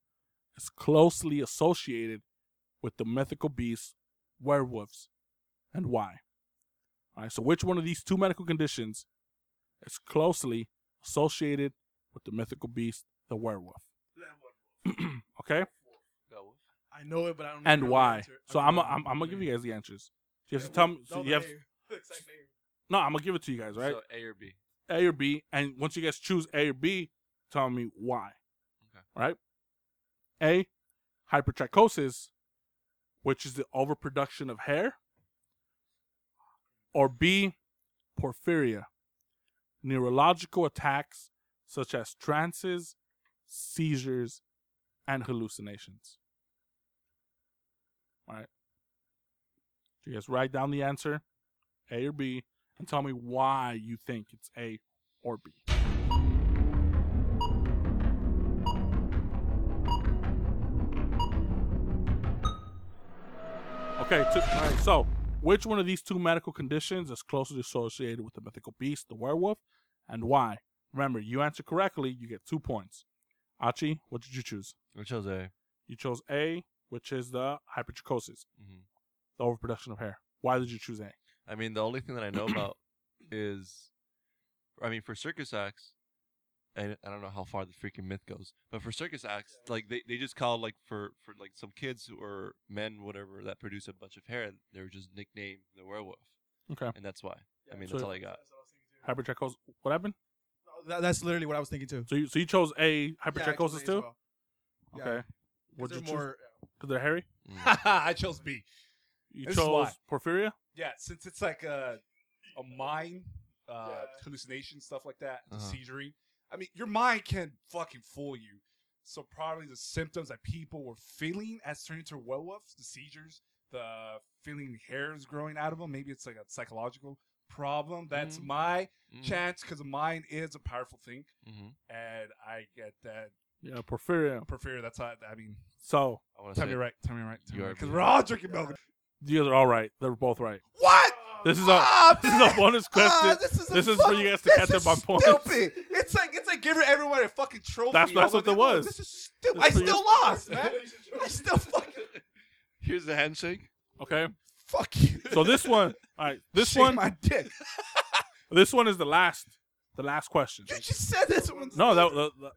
is closely associated with the mythical beast werewolves, and why? All right. So which one of these two medical conditions is closely associated with the mythical beast, the werewolf? okay. I know it, but I don't. And know the why? So I I'm don't I'm. I'm gonna give you guys the answers. You have to tell me. So No, you have the name. Exact name. no. I'm gonna give it to you guys, right? So A or B. A or B, and once you guys choose A or B, tell me why. Okay. All right. A, hypertrichosis, which is the overproduction of hair. Or B, porphyria, neurological attacks such as trances, seizures, and hallucinations. All right. So you guys write down the answer, A or B, and tell me why you think it's A or B. Okay, two, all right, so which one of these two medical conditions is closely associated with the mythical beast, the werewolf, and why? Remember, you answer correctly, you get two points. Achi, what did you choose? I chose A. You chose A, which is the hypertrichosis, Mhm. the overproduction of hair. Why did you choose A? I mean, the only thing that I know about is, I mean, for circus acts, and I don't know how far the freaking myth goes, but for circus acts, like they, they just call like for for like some kids or men, whatever, that produce a bunch of hair, they were just nicknamed the werewolf, Okay. and that's why. I mean, So- that's all I got. Hypertrichosis. What happened? That, that's literally what I was thinking too. So you so you chose A, Yeah, I chose hypertrichosis A as too? well. Yeah. Okay. 'Cause What'd you they're choose? More. Because they're hairy? Mm. I chose B. You This is chose why. porphyria? Yeah, since it's like a a mind uh, Yeah. hallucination stuff like that, the Uh-huh. seizuring. I mean, your mind can fucking fool you. So probably the symptoms that people were feeling as turning into werewolves, the seizures, the feeling hairs growing out of them. Maybe it's like a psychological problem. That's Mhm. my Mm. chance because the mind is a powerful thing, Mhm. and I get that. Yeah, porphyria. Prefer that's how I mean. So I want to Tell say me right. Tell me right. You are Because we're all drinking milk. you guys are all right. They're both right. What? This is a Ah, this is man. a bonus question. Ah, this is, a This is for fuck- you guys to this catch is up on points. Stupid. It's like it's like giving everyone a fucking trophy. That's- that's what they it was. This is stupid. That's I for still lost, man. I still fucking Here's the handshake. Okay. fuck you. So this one, all right. This Shake one, my dick. this one is the last, the last question. You just said this one. No, that, the, the-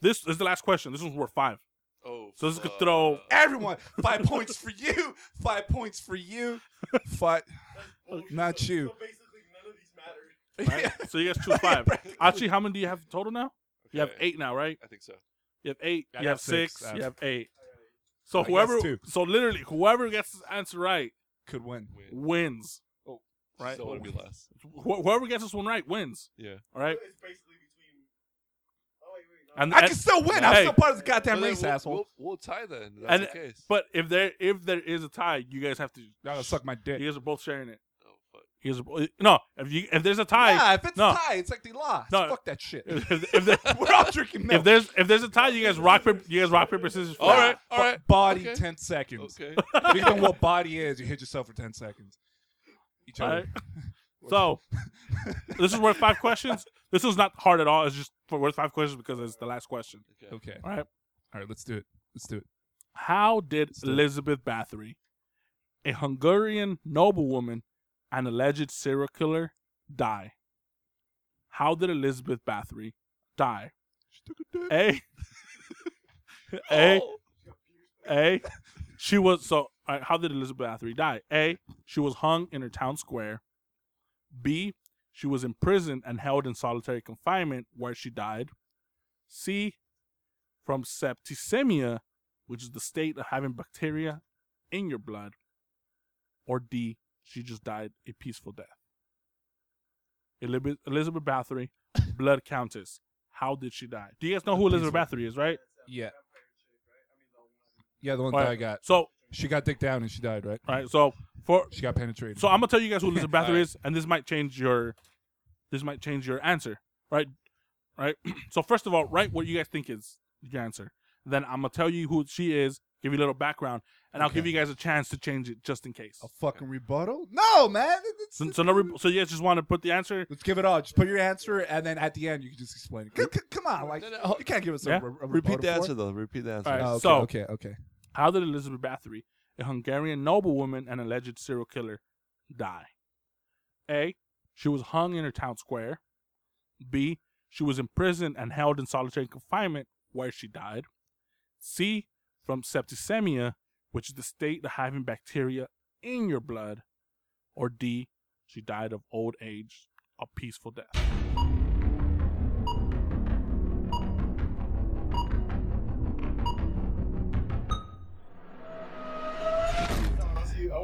this is the last question. This one's worth five. Oh, So this could throw. Everyone, five points for you. Five points for you. Five. Not you. So basically, none of these matter. Right? So you guys choose five. Actually, how many do you have total now? You have eight now, right? I think so. You have eight. I you have six. six. You have- have eight. So I whoever, so literally, whoever gets this answer right Could win. Win. wins. Oh, right. So it'll be less. Wh- whoever gets this one right wins. Yeah. All right. It's basically between. Oh wait, wait. No. And, I and can still win. I'm Hey. still part of the goddamn race, we'll, asshole. We'll, we'll tie then. if That's And- the case. but if there if there is a tie, you guys have to. Y'all gonna suck my dick. You guys are both sharing it. oh fuck. Here's a, no. If you if there's a tie, yeah, if it's no. tie, it's like they lost. No. Fuck that shit. if, if, if there- We're all drinking milk. if there's if there's a tie, you guys rock paper. You guys rock paper scissors. All right, all Bo- right. Body, Okay. 10 seconds. Okay. If you know what body is, you hit yourself for 10 seconds. Each All other. right. So this is worth five questions. This was not hard at all. It's just for worth five questions because it's the last question. okay. Okay. All right. All right, let's do it. Let's do it. How did do it. Elizabeth Bathory, a Hungarian noblewoman and alleged serial killer, die? How did Elizabeth Bathory die? A. A. Oh. A. She was so. all right, how did Elizabeth Bathory die? A. She was hung in her town square. B. She was imprisoned and held in solitary confinement where she died. C. From septicemia, which is the state of having bacteria in your blood. Or D. She just died a peaceful death. Elizabeth, Elizabeth Bathory, blood countess. How did she die? Do you guys know who Elizabeth Bathory is, right? Yeah. Yeah, the one that right. I got. So, She got dick down and she died, right? all right. So for She got penetrated. so I'm gonna tell you guys who Elizabeth Bathory Alright. is, and this might change your this might change your answer, right? Right. so first of all, write what you guys think is your answer. Then I'm gonna tell you who she is, give you a little background, and I'll give you guys a chance to change it just in case. a fucking rebuttal? No, man. It's- So, so no, re- so you guys just want to put the answer. Let's give it all. Just put your answer, and then at the end you can just explain it. C- c- come on, like No, no, you can't give us a, Yeah. re- a Repeat rebuttal the for answer it. though. Repeat the answer. All right. Oh, okay, So- okay, okay. How did Elizabeth Bathory, a Hungarian noblewoman and alleged serial killer, die? A. She was hung in her town square. B. She was imprisoned and held in solitary confinement where she died. C. From septicemia, which is the state of having bacteria in your blood. Or D. She died of old age, a peaceful death.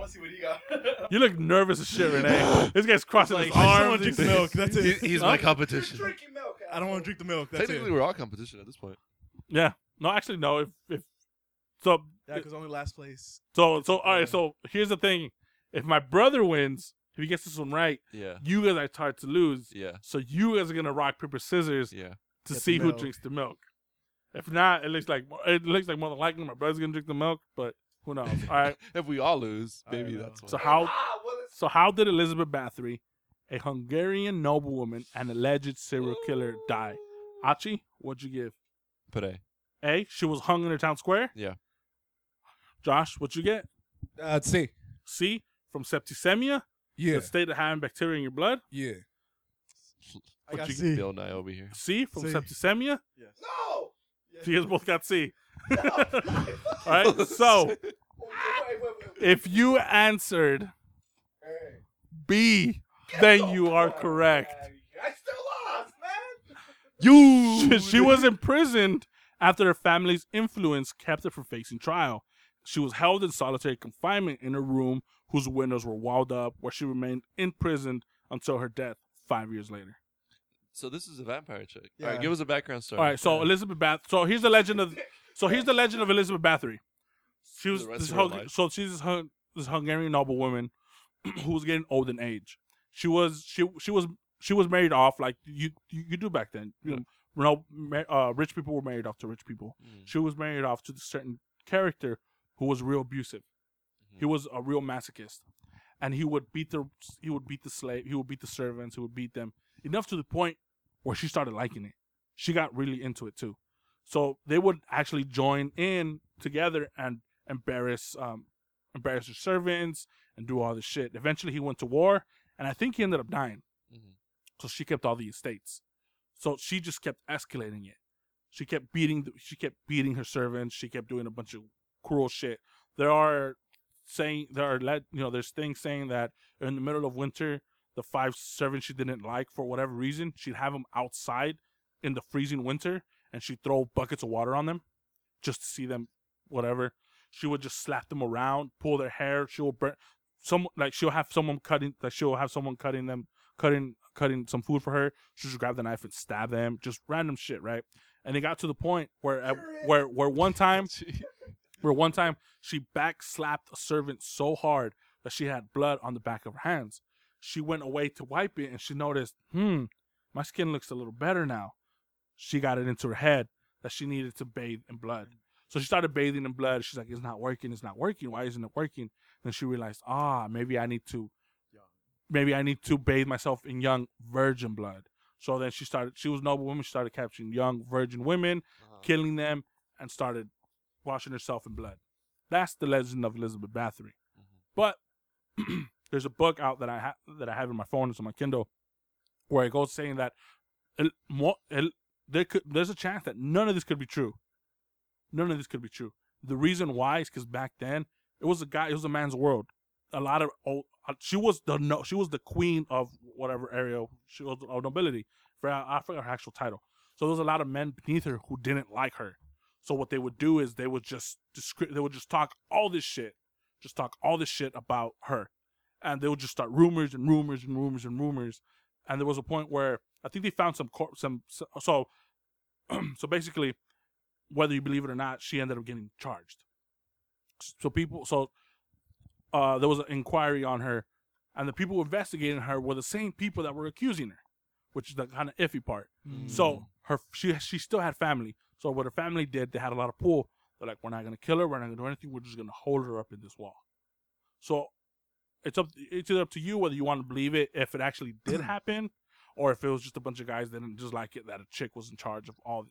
Want to see. I see what he got. You look nervous as shit, Rene. This guy's crossing his I just want arms. to drink the milk. That's it. He- he's my competition. drinking milk. I don't want to drink the milk. That's Technically, it. we're all competition at this point. Yeah. No, actually, no. If if so, Yeah, because only last place. so so all right. So here's the thing: if my brother wins, if he gets this one right, Yeah. you guys are tied to lose. Yeah. So you guys are gonna rock paper scissors Yeah. to Get the see who milk. drinks the milk. If not, it looks like it looks like more than likely my brother's gonna drink the milk, but who knows? All right. If we all lose, maybe know. that's one. So how so how did Elizabeth Bathory, a Hungarian noblewoman and alleged serial killer, die? Achi, what'd you give? Put A. A. She was hung in her town square. Yeah. Josh, what'd you get? Uh, let's. C. From septicemia, Yeah, the state of having bacteria in your blood. yeah. I What got you- C. Bill Nye over here. C. From C. septicemia. Yes. No. So you guys both got C. All right. So if you answered B, then you are correct. I still lost, man. You. She was imprisoned after her family's influence kept her from facing trial. She was held in solitary confinement in a room whose windows were walled up, where she remained imprisoned until her death five years later. So this is a vampire chick. All Yeah. right, give us a background story. All right, so Elizabeth Bath. So here's the legend of. So here's the legend of Elizabeth Bathory. She was this Hung- so she's this, Hun- this Hungarian noblewoman who was getting old in age. She was she she was she was married off like you you, you do back then. You know, uh, rich people were married off to rich people. Mm. She was married off to this certain character who was real abusive. He was a real masochist, and he would beat the he would beat the slave, he would beat the servants, he would beat them enough to the point where she started liking it. She got really into it too. So they would actually join in together and embarrass um embarrass her servants and do all this shit. Eventually he went to war and I think he ended up dying. Mhm. So she kept all the estates. So she just kept escalating it. She kept beating the, she kept beating her servants, she kept doing a bunch of cruel shit. There are saying there are let you know there's things saying that in the middle of winter the five servants she didn't like for whatever reason she'd have them outside in the freezing winter and she'd throw buckets of water on them just to see them whatever. She would just slap them around pull their hair she'll burn some like she'll have someone cutting like she'll have someone cutting them cutting cutting some food for her. She'll just grab the knife and stab them just random shit right? And it got to the point where at, where where one time where one time she back slapped a servant so hard that she had blood on the back of her hands. She went away to wipe it and she noticed, hmm, my skin looks a little better now. She got it into her head that she needed to bathe in blood. So she started bathing in blood. She's like, it's not working. It's not working. Why isn't it working? Then she realized, ah, maybe I need to, maybe I need to bathe myself in young virgin blood. So then she started. She was a noble woman. She started capturing young virgin women, Uh-huh. killing them, and started washing herself in blood. That's the legend of Elizabeth Bathory. Mhm. But there's a book out that I have that I have in my phone. It's on my Kindle, where it goes saying that there could there's a chance that none of this could be true. None of this could be true. The reason why is because back then it was a guy. It was a man's world. A lot of old. uh, She was the no. She was the queen of whatever area she was of nobility. For I forgot her actual title. So there was a lot of men beneath her who didn't like her. So what they would do is they would just they would just talk all this shit, just talk all this shit about her, and they would just start rumors and rumors and rumors and rumors. And there was a point where I think they found some cor- some so so, so basically, whether you believe it or not, she ended up getting charged. So people, so uh, there was an inquiry on her, and the people investigating her were the same people that were accusing her, which is the kind of iffy part. Mm. So her she she still had family. So what her family did, they had a lot of pull. They're like, we're not gonna kill her. We're not gonna do anything. We're just gonna hold her up in this wall. So it's up it's either up to you whether you want to believe it if it actually did happen, or if it was just a bunch of guys that didn't just like it that a chick was in charge of all.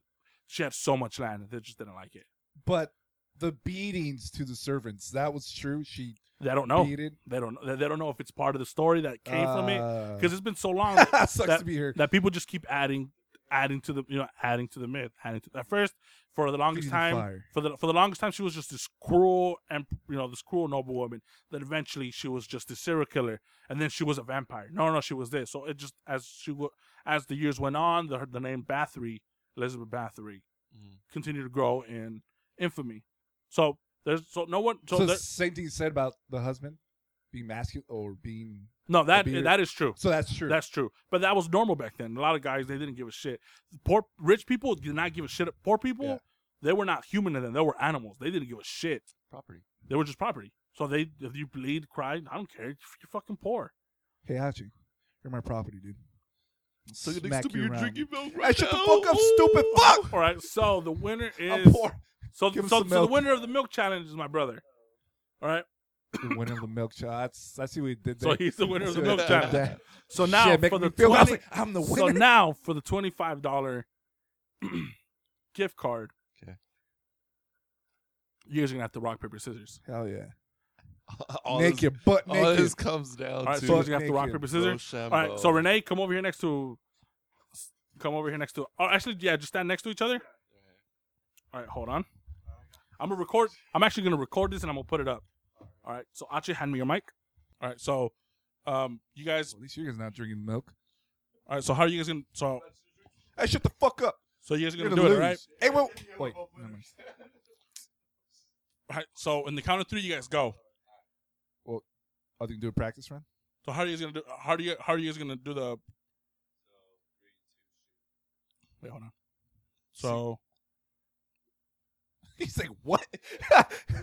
She had so much land that they just didn't like it. But the beatings to the servants, that was true. She They don't know. beat it. They don't. They they don't know if it's part of the story that came from it Uh, because it's been so long sucks that- to be here. that people just keep adding adding to the you know adding to the myth adding to at first for the longest time fire. for the for the longest time she was just this cruel and you know this cruel noble woman then eventually she was just a serial killer and then she was a vampire no no she was this so it just as she wa- as the years went on the the name Bathory Elizabeth Bathory Mhm. continued to grow in infamy so there's so no one so, So, there, same thing you said about the husband being masculine or being. No that that is true So that's true. That's true. But that was normal back then. A lot of guys they didn't give a shit. Poor rich people did not give a shit. Poor people, Yeah. they were not human to them. They were animals. They didn't give a shit. Property. They were just property. So they if you bleed, cry, I don't care. You're fucking poor. hey, Hachi, you're my property, dude. So next Smack to you you're around. drinking milk Hey, right shut the fuck up, stupid fuck! All right. So the winner I'm is poor. so Give so, so the winner of the milk challenge is my brother. All right. The winner of the milk shots. I see what he did So there. he's the winner of the milk what he did challenge. there. So now Shit, make for me the feel- I was 20 like, I'm the so winner. now for the twenty five dollar gift card. 'Kay. You guys are gonna have to rock paper scissors. Hell yeah. all this, naked, butt all naked. this comes down All right, to so you have to rock naked, paper scissors. All right, so Rene, come over here next to. Come over here next to. Oh, actually, yeah, just stand next to each other. All right, hold on. I'm gonna record. I'm actually gonna record this and I'm gonna put it up. All right, so Achi, hand me your mic. All right, so, um, you guys. At least you guys not drinking milk. All right, so how are you guys gonna? So, Hey, shut the fuck up. so you guys are You're gonna gonna do lose. it, all right? Hey, well, wait. never mind. All right. So, in the count of three, you guys go. Oh, they can do a practice run. So, how are you guys gonna do? How do you? How are you guys gonna do the? Wait, hold on. So, He's like, what?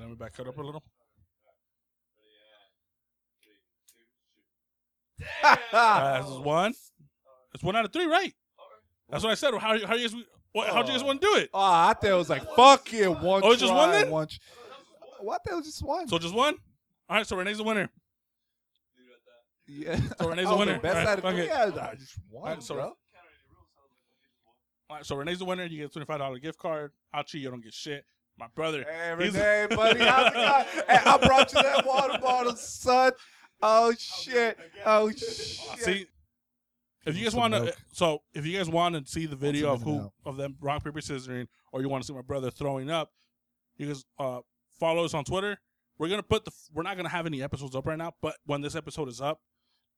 let me back it up a little. Uh, this is one. It's one out of three, right? That's what I said. How, how you guys? What, how'd you guys want to do it? Oh, I thought it was like, fuck you. One Oh, it's just one then? One what? That was just one. So just one. All right. So Rene's the winner. yeah. So Rene's the Oh, winner. Best All right, out of three. Yeah, I just one, Alright, so- bro. All right. So Rene's the winner. You get a twenty-five dollar gift card. Ouchie, you don't get shit. My brother. Hey, he's- Rene, buddy, how's it going? Hey, I brought you that water bottle, son. Oh shit! Oh shit! See, if you guys want to, so if you guys want to see the video of who out. of them rock paper scissoring, or you want to see my brother throwing up, you guys uh follow us on Twitter. We're gonna put the we're not gonna have any episodes up right now, but when this episode is up,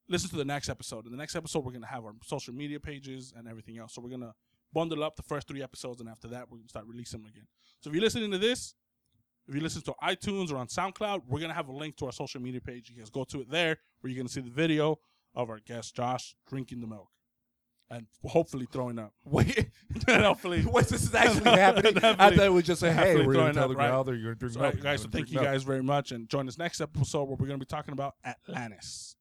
listen to the next episode. In the next episode, we're gonna have our social media pages and everything else. So we're gonna bundle up the first three episodes, and after that, we're gonna start releasing them again. So if you're listening to this, if you listen to iTunes or on SoundCloud, we're gonna have a link to our social media page. You guys go to it there, where you're gonna see the video of our guest Josh drinking the milk. and hopefully throwing up. Wait, and hopefully. wait, this is actually happening. I thought it was just a hey, we're gonna throwing tell the right. you're gonna drink So, milk. guys, so thank you milk. guys very much, and join us next episode where we're going to be talking about Atlantis.